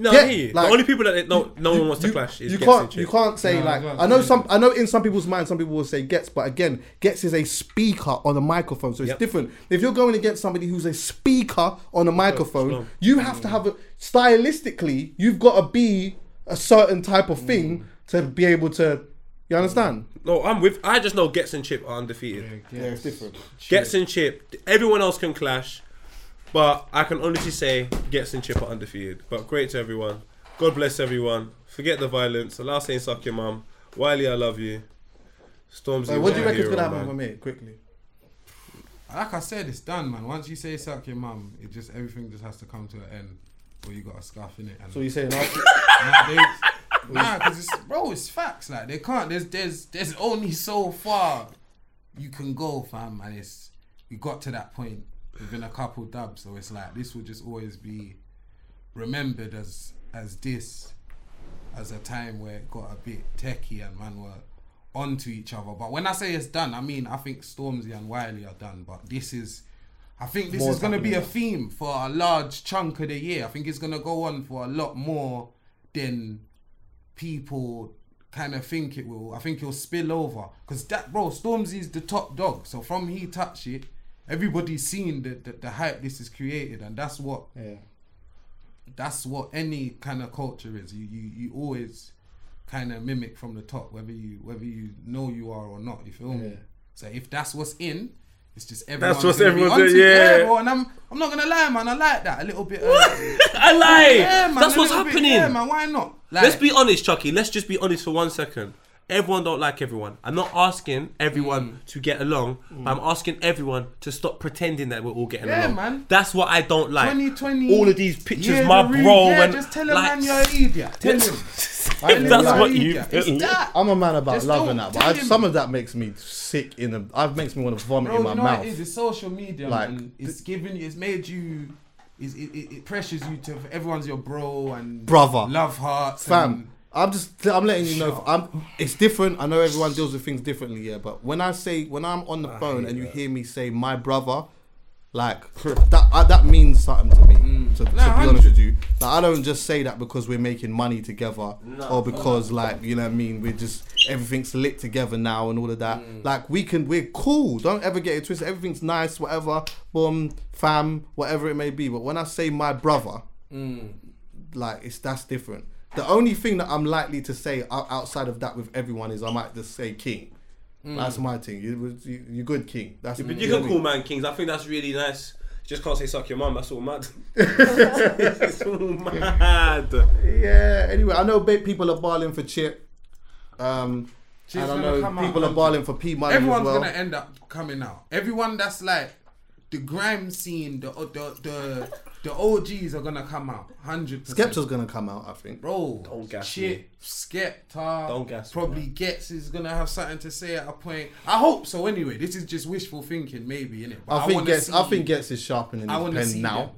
No, Yeah, I hear you. like, the only people that no, no You- one wants to you- clash is you Ghetts can't you can't say No, like that's I know what some saying. I know in some people's minds some people will say Ghetts, but again Ghetts is a speaker on a microphone, so it's Yep. different. If you're going against somebody who's a speaker on a microphone, slow. you have to have a stylistically you've got to be a certain type of thing mm. to be able to. You understand? No, I'm with. I just know Ghetts and Chip are undefeated. Yeah, it's different. Ghetts and Chip. Everyone else can clash, but I can honestly say Ghetts and Chip are undefeated. But great to everyone. God bless everyone. Forget the violence. The last saying suck your mum. Wiley, I love you. Stormzy. So what do you my reckon is hero, gonna happen man. for me? Quickly. Like I said, it's done, man. Once you say suck your mum, it just everything just has to come to an end, or you got a scarf in it. And So you're saying after, Nah, nah, because it's bro, it's facts. Like they can't. There's there's there's only so far you can go, fam, and it's we got to that point within a couple dubs. So it's like this will just always be remembered as as this as a time where it got a bit techie and man were onto each other. But when I say it's done, I mean I think Stormzy and Wiley are done. But this is. I think this More is going to be a theme for a large chunk of the year. I think it's going to go on for a lot more than people kind of think it will. I think it'll spill over because that bro Stormzy's the top dog. So from he touch it, everybody's seen the, the the hype this is created, and that's what yeah. that's what any kind of culture is. You you you always kind of mimic from the top, whether you whether you know you are or not. You feel me? So if that's what's in. It's just everyone's what's gonna be everyone's onto doing, it. yeah. bro, and I'm I'm not gonna lie, man. I like that a little bit. Uh, I lie. yeah, man, That's what's little bit- happening. yeah, man. Why not? Like, Let's be honest, Chucky. Let's just be honest for one second. Everyone don't like everyone. I'm not asking everyone Mm. to get along, but I'm asking everyone to stop pretending that we're all getting Yeah, along. man. That's what I don't like. 2020. All of these pictures, yeah, my the bro, Yeah, and just tell a like, man you're an idiot. Tell him. I Tell him That's you're what an you idiot. feel. It's that. I'm a man about Just love and that, but I, some of that makes me sick in the. I makes me want to vomit Bro, in my you know mouth. what it is? It's social media, Like, man. It's given you, it's made you, it, it, it pressures you to, everyone's your bro and Brother. love hearts. Fam, and- I'm just I'm letting you know. I'm. It's different. I know everyone deals with things differently, yeah. But when I say when I'm on the phone and you hear me say my brother, Like that uh, that means something to me. To, to Nah, be honest with you, like I don't just say that because we're making money together or because like you know what I mean. We're just everything's lit together now and all of that. Mm. Like we can, we're cool. Don't ever get it twisted. Everything's nice, whatever. Boom, fam, whatever it may be. But when I say my brother, Mm. like it's that's different. The only thing that I'm likely to say outside of that with everyone is I might just say king. That's my thing. You, you, you're good king. That's But you you can call mean? man kings. I think that's really nice. Just can't say suck your mum. That's all mad. it's all mad. Yeah. Anyway, I know ba- people are balling for Chip. Um, Chip's and I know come out people are on- balling for P Money Everyone's as well. gonna end up coming out. Everyone that's like the grime scene, the the the, the OGs are gonna come out. Hundred. Skepta's gonna come out, I think. Bro, Don't gas Chip, me. Skepta, Don't gas me, probably man. Ghetts is gonna have something to say at a point. I hope so. Anyway, this is just wishful thinking, maybe, innit? But I think Ghetts. I think Ghetts is sharpening I his pen now, them.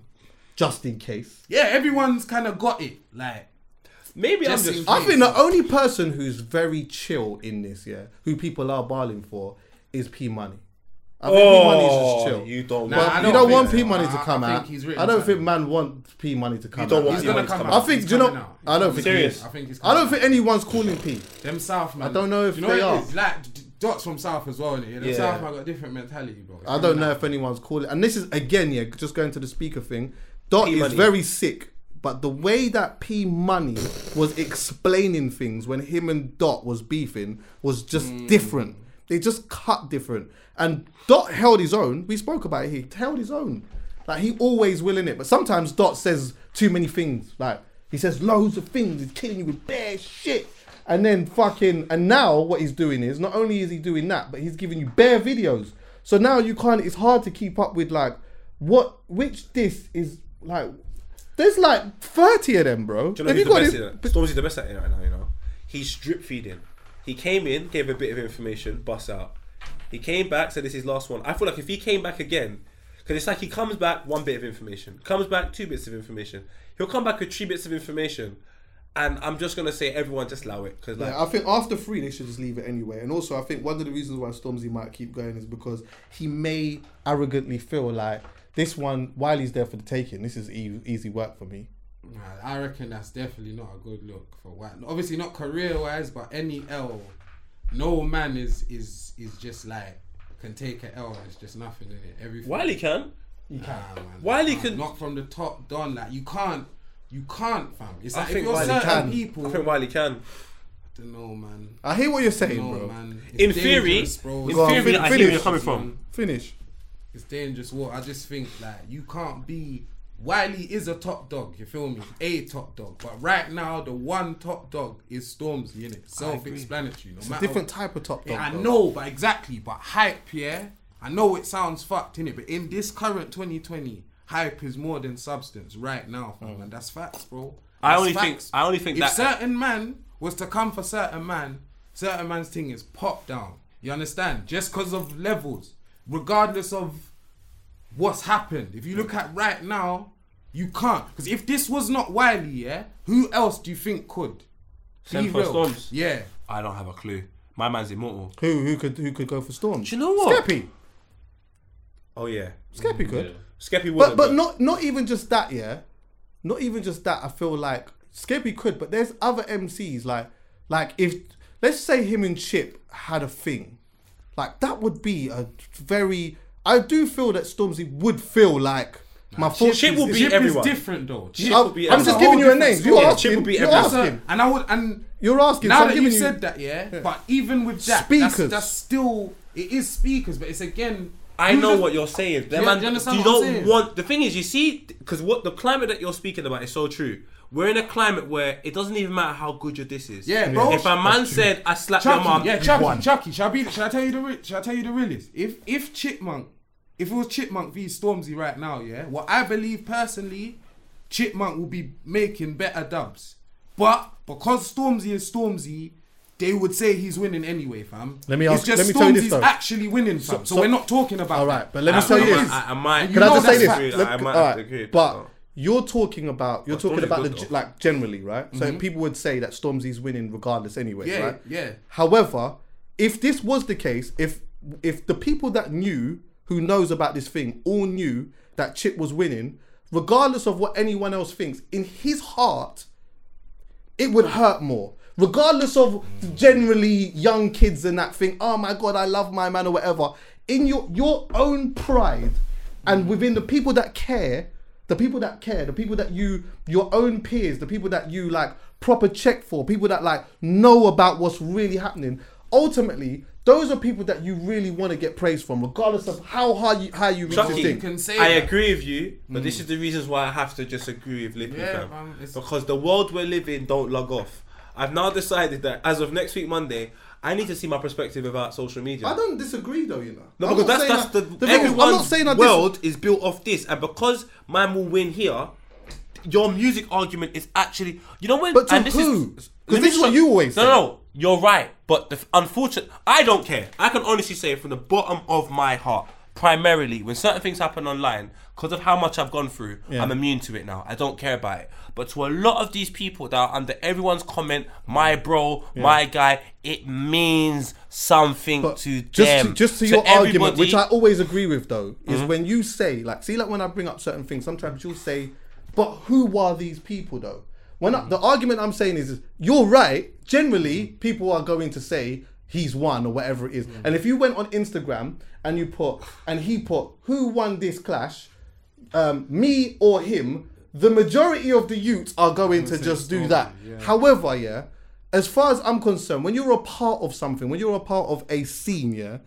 just in case. Yeah, everyone's kind of got it. Like, Maybe Just I'm in just. I think the only person who's very chill in this, yeah, who people are balling for, is P Money. I think P Money's just Oh, chill. you don't. Nah, But I you don't don't want. P Money to come I out. he's I don't think something. man want P Money to come don't out. want he's P gonna Money to come come out. out. I think He's do you know. coming out. I don't He's think. Serious? I think he's I don't coming think anyone's calling P. them South man. I don't know if you know they are. Like Dots from South as well. Innit? Them Yeah. South man got a different mentality, bro. It's I don't know out. if anyone's calling. And this is again, yeah, just going to the speaker thing. Dot P is Money. very sick, but the way that P Money was explaining things when him and Dot was beefing was just Mm. different. They just cut different. And Dot held his own. We spoke about it. He held his own. Like he always will in it. But sometimes Dot says too many things. Like he says loads of things. He's killing you with bare shit. And then fucking and now what he's doing is not only is he doing that, but he's giving you bare videos. So now you can't. It's hard to keep up with like what which this is like. There's like thirty of them, bro. Do you know Have who's you the got best it? at it? Stormzy's the best at it right now, you know. He's drip feeding. He came in, gave a bit of information, bust out. He came back, said this is his last one. I feel like if he came back again, because it's like he comes back one bit of information, comes back two bits of information. He'll come back with three bits of information, and I'm just gonna say everyone just allow it because like Yeah, I think after three they should just leave it anyway. And also, I think one of the reasons why Stormzy might keep going is because he may arrogantly feel like this one, while he's there for the taking, this is e- easy work for me. Nah, I reckon that's definitely not a good look for White. Obviously not career wise, but any L, no man is is is just like can take a L and it's just nothing in it. Everything. Wiley can. Nah, man, Wiley nah, can- not from the top down. Like you can't, you can't, fam. It's I like if think you're Wiley certain can. people. I think Wiley can. I don't know, man. I hear what you're saying, No, bro. man. It's In theory, bro. in It's Go on, theory, fin- I hear where finish. you're coming from. Finish. It's dangerous. What I just think like you can't be. Wiley is a top dog. You feel me? A top dog. But right now, the one top dog is Stormzy. In it, self-explanatory. No It's a matter different type of top dog. Yeah, I though. know, but exactly. But hype, yeah. I know it sounds fucked in it, but in this current 2020, hype is more than substance right now, fam. Mm. And that's facts, bro. I That's only think- I only think if that- certain man was to come for certain man, certain man's thing is pop down. You understand? Just because of levels, regardless of what's happened. If you look at right now, you can't. Because if this was not Wiley, yeah, who else do you think could? Send Be for real. Storms? Yeah. I don't have a clue. My man's immortal. Who who could who could go for Storm? Do you know what? Skeppy. Oh yeah, Skeppy could. Skeppy would. But but not not even just that, yeah. Not even just that. I feel like Skeppy could, but there's other MCs like like if let's say him and Chip had a thing, like that would be a very. I do feel that Stormzy would feel like my Chip, Chip will is- beat Chip everyone. is different though. Chip I'm, will be I'm everyone. just giving you a name. You're story. asking. Chip will be you're everyone. Asking. and I would and You're asking. now so I'm that you giving said that, yeah, But even with that, Speakers. That's, that's still it is speakers, but it's again. I you know just- what you're saying. Them you- man, do you understand you what I'm don't saying? want. The thing is, you see, because what the climate that you're speaking about is so true. We're in a climate where it doesn't even matter how good your this is. Yeah, bro. If a man said, "I slapped your Chucky, mum," yeah, Chucky, won. Chucky. Shall I be? Shall I tell you the? re- Shall I tell you the realist? If if Chipmunk, if it was Chipmunk v Stormzy right now, yeah, what I believe personally, Chipmunk will be making better dubs, but because Stormzy is Stormzy. They would say he's winning anyway, fam. Let me it's ask- just let me tell you this, though. actually winning, fam. So, so- we're not talking about. All that. right, but let me That's tell what you it this. I, I might. And Can I just say this? facts. I might all have right, to agree. But you're talking about you're But talking Stormzy's about the good, g- though. like generally, right? So mm-hmm. people would say that Stormzy's winning regardless anyway, Yeah, right? yeah. However, if this was the case, if if the people that knew who knows about this thing all knew that Chip was winning, regardless of what anyone else thinks, in his heart, it would hurt more. Regardless of generally young kids and that thing, oh my god, I love my man or whatever. In your your own pride and within the people that care, the people that care, the people that you your own peers, the people that you like proper check for, people that like know about what's really happening. Ultimately, those are people that you really want to get praise from, regardless of how hard you how you reach this Chucky, thing. can say I that. agree with you, but this mm. is the reasons why I have to disagree with Lippy Yeah, fam. man, because the world we're living don't log off. I've now decided that as of next week Monday, I need to see my perspective about social media. I don't disagree though, you know. No, I'm because that's that's that- the, is, everyone's I'm not saying I dis- world is built off this, and because man will win here, your music argument is actually you know when. But to and this who? Is, 'Cause let me this is what you always No, say. no, no, you're right. But the unfortunate, I don't care. I can honestly say from the bottom of my heart, primarily when certain things happen online, because of how much I've gone through, Yeah. I'm immune to it now. I don't care about it. But to a lot of these people that are under everyone's comment, my bro, my guy, it means something But to just them. to, just to, your everybody. argument, which I always agree with, though, is Mm-hmm. when you say like, see, like when I bring up certain things, sometimes you'll say, "But who are these people, though?" When I, the argument I'm saying is, is, you're right. Generally, people are going to say he's won or whatever it is. And if you went on Instagram and you put and he put who won this clash, um, me or him, the majority of the youths are going to just do that. However, yeah, as far as I'm concerned, when you're a part of something, when you're a part of a scene, yeah,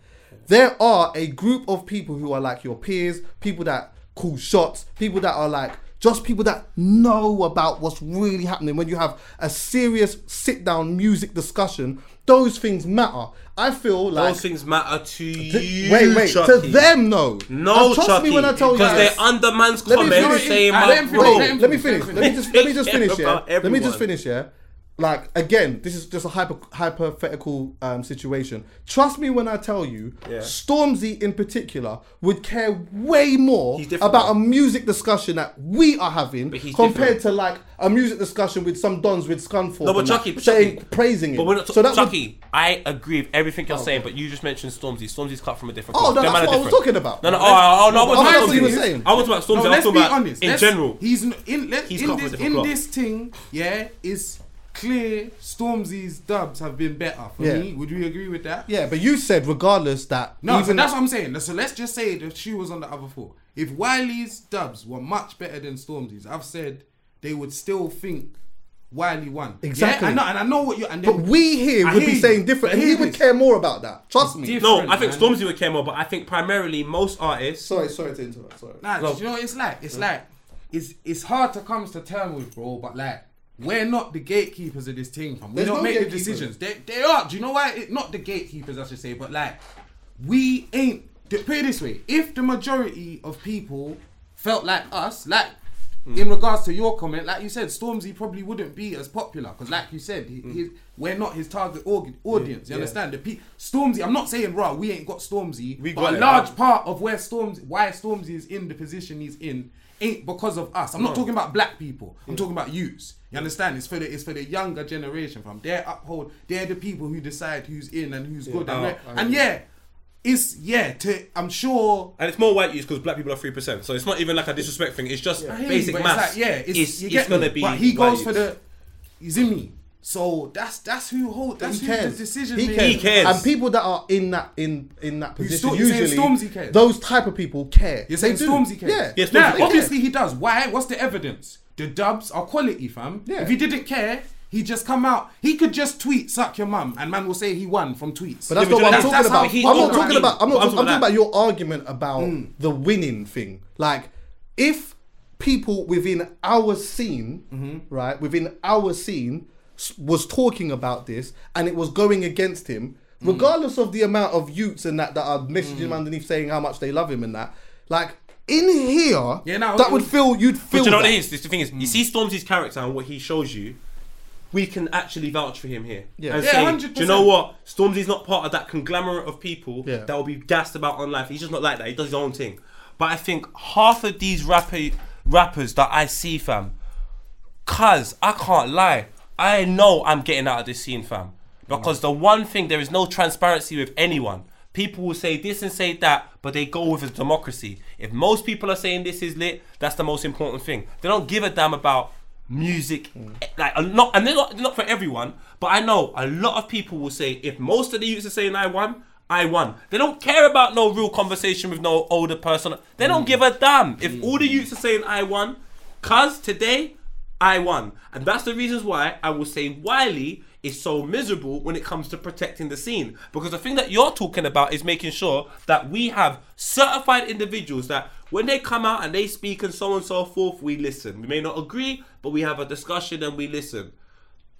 there are a group of people who are like your peers, people that call shots, people that are like just people that know about what's really happening. When you have a serious sit down music discussion, those things matter. I feel like Those things matter to Th- you. wait, wait. Chucky. To them, no. No, And trust Chucky. me when I tell you because they're under man's Let me comments finish. saying, my let bro. finish, Wait, him let me finish, let me just let me just finish. finish. Yeah. Let me just finish. Yeah. Like again, this is just a hyper, hypothetical um, situation. Trust me when I tell you, Yeah. Stormzy in particular would care way more about a music discussion that we are having compared different. to like a music discussion with some dons with Scunthorpe. No, but and that, but saying Chucky- praising it. But we're not so that would- Chucky, I agree with everything you're saying, but you just mentioned Stormzy. Stormzy's cut from a different Oh, cloth. no, Them that's man are what I was talking about. No, no, oh, oh, no, I Oh, wasn't about what you were Stormzy. saying. I wasn't about Stormzy. No, I was let's talking be about honest. in Let's- general. He's n- in let, He's in cut this in this thing. Yeah, is clear. Stormzy's dubs have been better for Yeah. me. Would we agree with that? Yeah, but you said regardless that No, so that's what I'm saying. So let's just say the shoe was on the other foot. If Wiley's dubs were much better than Stormzy's, I've said they would still think Wiley won. Exactly. Yeah, I know, and I know what you. And But we here I would be you. saying different, and he hear would care more about that. Trust me. No, I think man. Stormzy would care more, but I think primarily most artists. Sorry, sorry to interrupt. Sorry. Nah, No. you know what it's like? It's like it's it's hard to come to terms with, bro. But like, we're not the gatekeepers of this thing, fam. We There's don't no make the gatekeepers. decisions. They they are. Do you know why? It, not the gatekeepers, I should say, but like, we ain't. d- Put it this way: if the majority of people felt like us, like. Hmm. In regards to your comment, like you said, Stormzy probably wouldn't be as popular because, like you said, he, hmm. he, we're not his target org- audience. You understand? The pe- Stormzy. I'm not saying raw. We ain't got Stormzy. We but got a it, large part of where Stormzy, why Stormzy is in the position he's in, ain't because of us. I'm not talking about black people. I'm talking about youths. You understand? It's for the it's for the younger generation. From they uphold, they're the people who decide who's in and who's good. And, Oh, I and yeah, it's yeah. To I'm sure. And it's more white use because black people are three percent. So it's not even like a disrespect thing. It's just you, basic maths. It's like, yeah, it's, it's, it's gonna be. But he goes for the. He's in me. So that's that's who hold. That's he who cares. the decision He maker- cares. He cares. And people that are in that in in that position Sto- usually Stormzy cares? those type of people care. You're saying They do. Stormzy cares? Yeah. yeah Stormzy now, cares. obviously he does. Why? What's the evidence? The dubs are quality, fam. Yeah. If he didn't care, he just come out. He could just tweet "suck your mum" and man will say he won from tweets. But that's Yeah, not but what I'm talking about. I'm not talking I about. I'm not. I'm I'm talking talking about your argument about Mm. the winning thing. Like, if people within our scene, Mm-hmm. right, within our scene, s- was talking about this and it was going against him, Mm. regardless of the amount of youths and that that are messaging him underneath saying how much they love him and that, like in here, Yeah, no, that it would feel you'd feel. But you know what that. it is? This the thing is, you see Stormzy's character and what he shows you. We can actually vouch for him here. Yeah. And Yeah, say, 100%. do you know what? Stormzy's not part of that conglomerate of people Yeah. that will be gassed about on life. He's just not like that. He does his own thing. But I think half of these rapper rappers that I see, fam, cuz I can't lie. I know I'm getting out of this scene, fam. Because the one thing, there is no transparency with anyone. People will say this and say that, but they go with a democracy. If most people are saying this is lit, that's the most important thing. They don't give a damn about music, eh, like a lot, and they're not, not for everyone. But I know a lot of people will say if most of the youths are saying I won, I won. They don't care about no real conversation with no older person. They don't mm. give a damn if all the youths are saying I won. Cause today I won, and that's the reasons why I will say Wiley is so miserable when it comes to protecting the scene. Because the thing that you're talking about is making sure that we have certified individuals that when they come out and they speak and so on and so forth, we listen. We may not agree, but we have a discussion and we listen.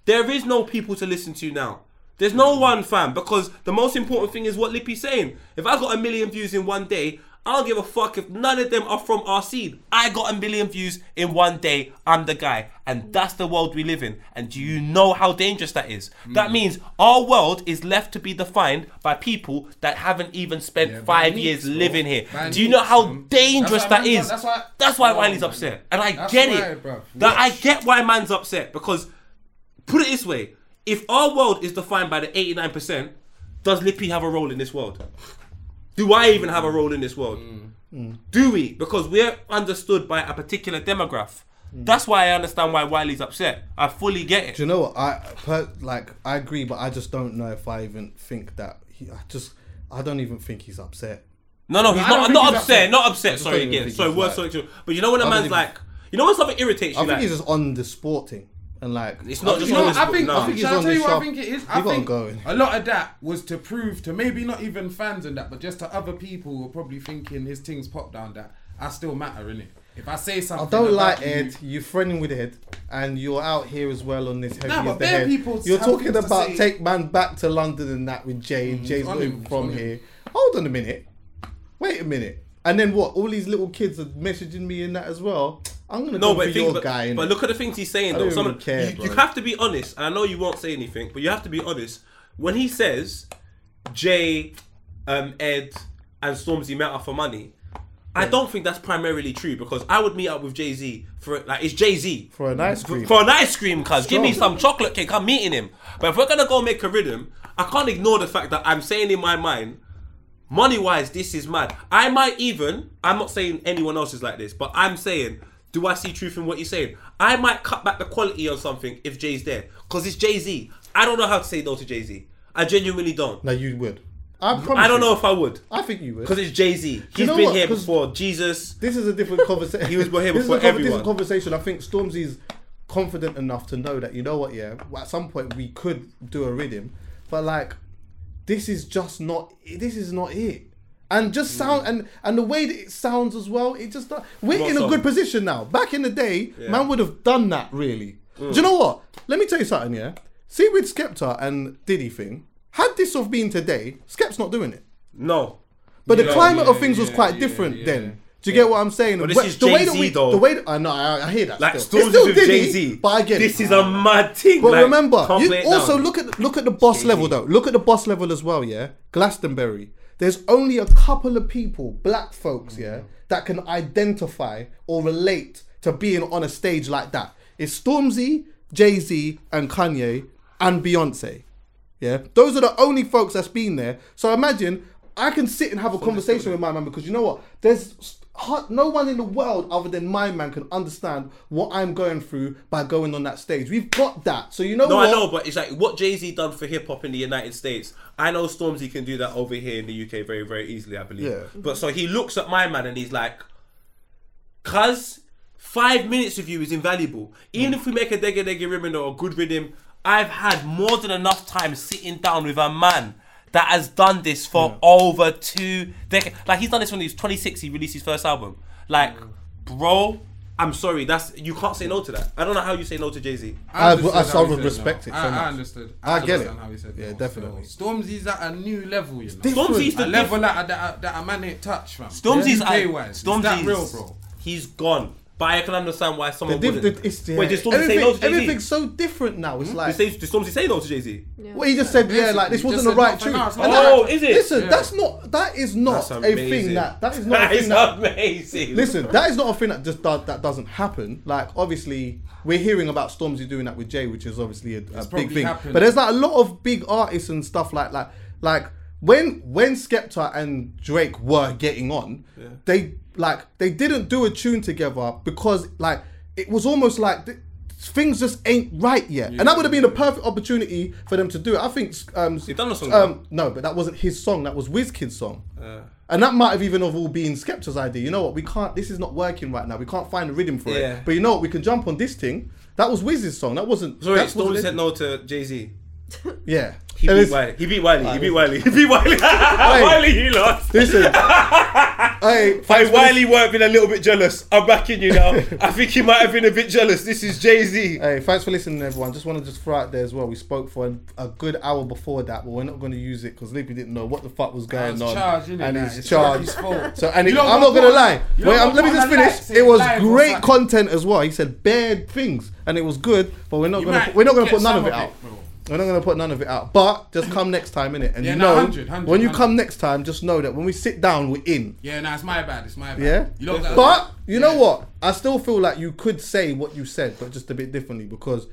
There is no people to listen to now. There's no one fam because the most important thing is what Lippy's saying. If I got a million views in one day, I don't give a fuck if none of them are from our seed. I got a million views in one day. I'm the guy. And that's the world we live in. And do you know how dangerous that is? That means our world is left to be defined by people that haven't even spent Yeah, five neeks, years bro. living here. By do you know how man. dangerous that is? that's why- That's why Wiley's man. upset. And I That's get why, it. That I get why man's upset because put it this way: if our world is defined by the eighty-nine percent, does Lippy have a role in this world? Do I even have a role in this world? Mm. Mm. Do we? Because we're understood by a particular demographic. Mm. That's why I understand why Wiley's upset. I fully get it. Do you know what I per, like? I agree, but I just don't know if I even think that he. I just I don't even think he's upset. No, no, he's I don't not. he's upset. upset. Not upset. Sorry again. Sorry, he's word like- sorry. But you know when a man's even- like, you know when something irritates you. I think like, he's just on the sporting and like It's not just You know, on he's- what I think. No. I think think shall I tell you what I think it is? I think going. a lot of that was to prove to maybe not even fans and that, but just to other people who are probably thinking his things pop down that I still matter, innit? If I say something, I don't like you- Ed. You're friending with Ed, and you're out here as well on this heavy Nah, but the head. people You're talking about. Mm, take man back to London and that with Jay. and Jay's not even from him. here. Hold on a minute. Wait a minute. And then what? All these little kids are messaging me in that as well. I'm gonna No, go but, for think, your but, guy. but look at the things he's saying I though. don't Some, even care, you, you have to be honest, and I know you won't say anything, but you have to be honest. When he says Jay, um, Ed, and Stormzy met up for money, I don't think that's primarily true because I would meet up with Jay Z for like it's Jay Z for an ice cream. for an ice cream, cuz give me some chocolate cake. I'm meeting him. But if we're gonna go make a rhythm, I can't ignore the fact that I'm saying in my mind, money wise, this is mad. I might even, I'm not saying anyone else is like this, but I'm saying, do I see truth in what you're saying? I might cut back the quality on something if Jay's there. Because it's Jay Z. I don't know how to say no to Jay Z. I genuinely don't. no, you would. I, promise I don't you. know if I would. I think you would. Because it's Jay Z. you He's know been what? here before. Jesus. This is a different conversation. He was here this is a, everyone. This is a conversation. I think Stormzy's confident enough to know that you know what, yeah. At some point we could do a rhythm, but like, this is just not. This is not it. And just Mm. sound and and the way that it sounds as well. It just we're in a song? good position now. Back in the day, man would have done that really. Mm. Do you know what? Let me tell you something. Yeah. See with Skepta and Diddy thing. Had this have been today, Skep's not doing it. No. But the Yeah, climate of yeah, things was quite yeah, different yeah. then. Do you get what I'm saying? But this is the way that we, though. The way that, I know, I, I hear that. Like still. Stormzy It's still with Diddy, Jay Z. But I get This it. is a mad thing. But like, remember, you also down. look at look at the boss Jay-Z. level though. Look at the boss level as well. Yeah, Glastonbury. There's only a couple of people, black folks, yeah, that can identify or relate to being on a stage like that. It's Stormzy, Jay Z, and Kanye, and Beyonce. Yeah, those are the only folks that's been there. So imagine I can sit and have a conversation with my man because you know what? There's hard- no one in the world other than my man can understand what I'm going through by going on that stage. We've got that. So you know No, what? I know, but it's like what Jay Z done for hip hop in the United States. I know Stormzy can do that over here in the UK very, very easily. I believe. Yeah. But so he looks at my man and he's like, "Cuz five minutes with you is invaluable. Even if we make a degga degga rhythm or a good rhythm, I've had more than enough time sitting down with a man." That has done this for over two decades. Like he's done this when he was 26. He released his first album. Like, bro, I'm sorry. That's you can't say no to that. I don't know how you say no to Jay Z. I- understood I how sort of respect no. it so I, much. I understood. I get understand it. How he said Yeah, no. definitely. So, Stormzy's at a new level, you know. Stormzy's the a level that, that, that a man ain't touch, fam. Stormzy's UK I- wise. Stormzy's Is that real, bro? He's gone. But I can understand why The someone diff- wouldn't. the- it's, yeah, Wait, hmm? did Stormzy say no to Jay Z? everything's so different now. It's like Did, did Stormzy say no to Jay Z? well, he just said, yeah, like this wasn't the right not for tune. now, it's And not that- Oh, is it? Listen, Yeah. that's not that is not That's a thing that that is not That a is that amazing. Listen, that is not a thing that just does, that doesn't happen. Like obviously, we're hearing about Stormzy doing that with Jay, which is obviously a, a big thing. happened. But there's like a lot of big artists and stuff like like like when when Skepta and Drake were getting on, they like they didn't do a tune together because like it was almost like th- things just ain't right yet, and that would have been a perfect opportunity for them to do it. I think um, He done a song, um no, but that wasn't his song. That was Wizkid's song. And that might have even have all been Skepta's idea. You know what? We can't. This is not working right now. We can't find a rhythm for Yeah. it. But you know what? We can jump on this thing. That was Wiz's song. That wasn't. Sorry, that Storm said no to Jay Z. Yeah. He And beat Wiley. He beat Wiley. He beat Wiley. He beat Wiley. Wiley, you lost. Listen. hey, Hey, Wiley weren't been a little bit jealous. I'm backing you now. I think he might have been a bit jealous. This is Jay Z. Hey, thanks for listening, everyone. Just want to just throw out there as well. We spoke for a, a good hour before that, but we're not going to use it because Lippy didn't know what the fuck was going it's on. charged, innit, and nah, he's it's charged. his. So, and it, I'm not going to to- lie. Wait, um, want let me just put on a finish. It was great something. content as well. He said bad things, and it was good. But we're not going to we're not going to put none of it out. We're not going to put none of it out. But just come next time, innit? And Yeah, you no, know, 100, 100, when you 100. come next time, just know that when we sit down, we're in. Yeah, nah, it's my bad. It's my bad. Yeah. You gotta- But you know Yeah. what? I still feel like you could say what you said, but just a bit differently because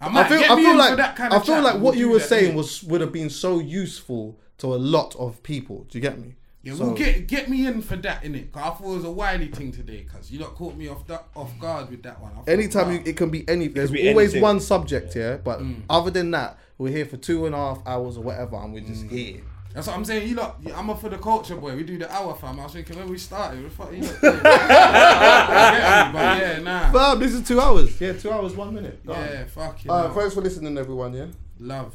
I I feel, I feel like kind I feel like what you were saying was would have been so useful to a lot of people. Do you get me? Yeah, So- well, get get me in for that, innit? Cause I thought it was a Wiley thing today, cause you lot caught me off that off guard with that one. I thought, Anytime wow. you, it can be any. There's be always anything. one subject here, but Mm. other than that, we're here for two and a half hours or whatever, and we're Mm. just here. That's what I'm saying. You lot, I'm up for the culture, boy. We do the hour, fam. I was thinking when we started, what the fuck you lot doing? Get me, but yeah, nah. But this is two hours. Yeah, two hours, one minute. Go on. Yeah, fuck you. Uh, thanks for listening, everyone. Yeah. Love.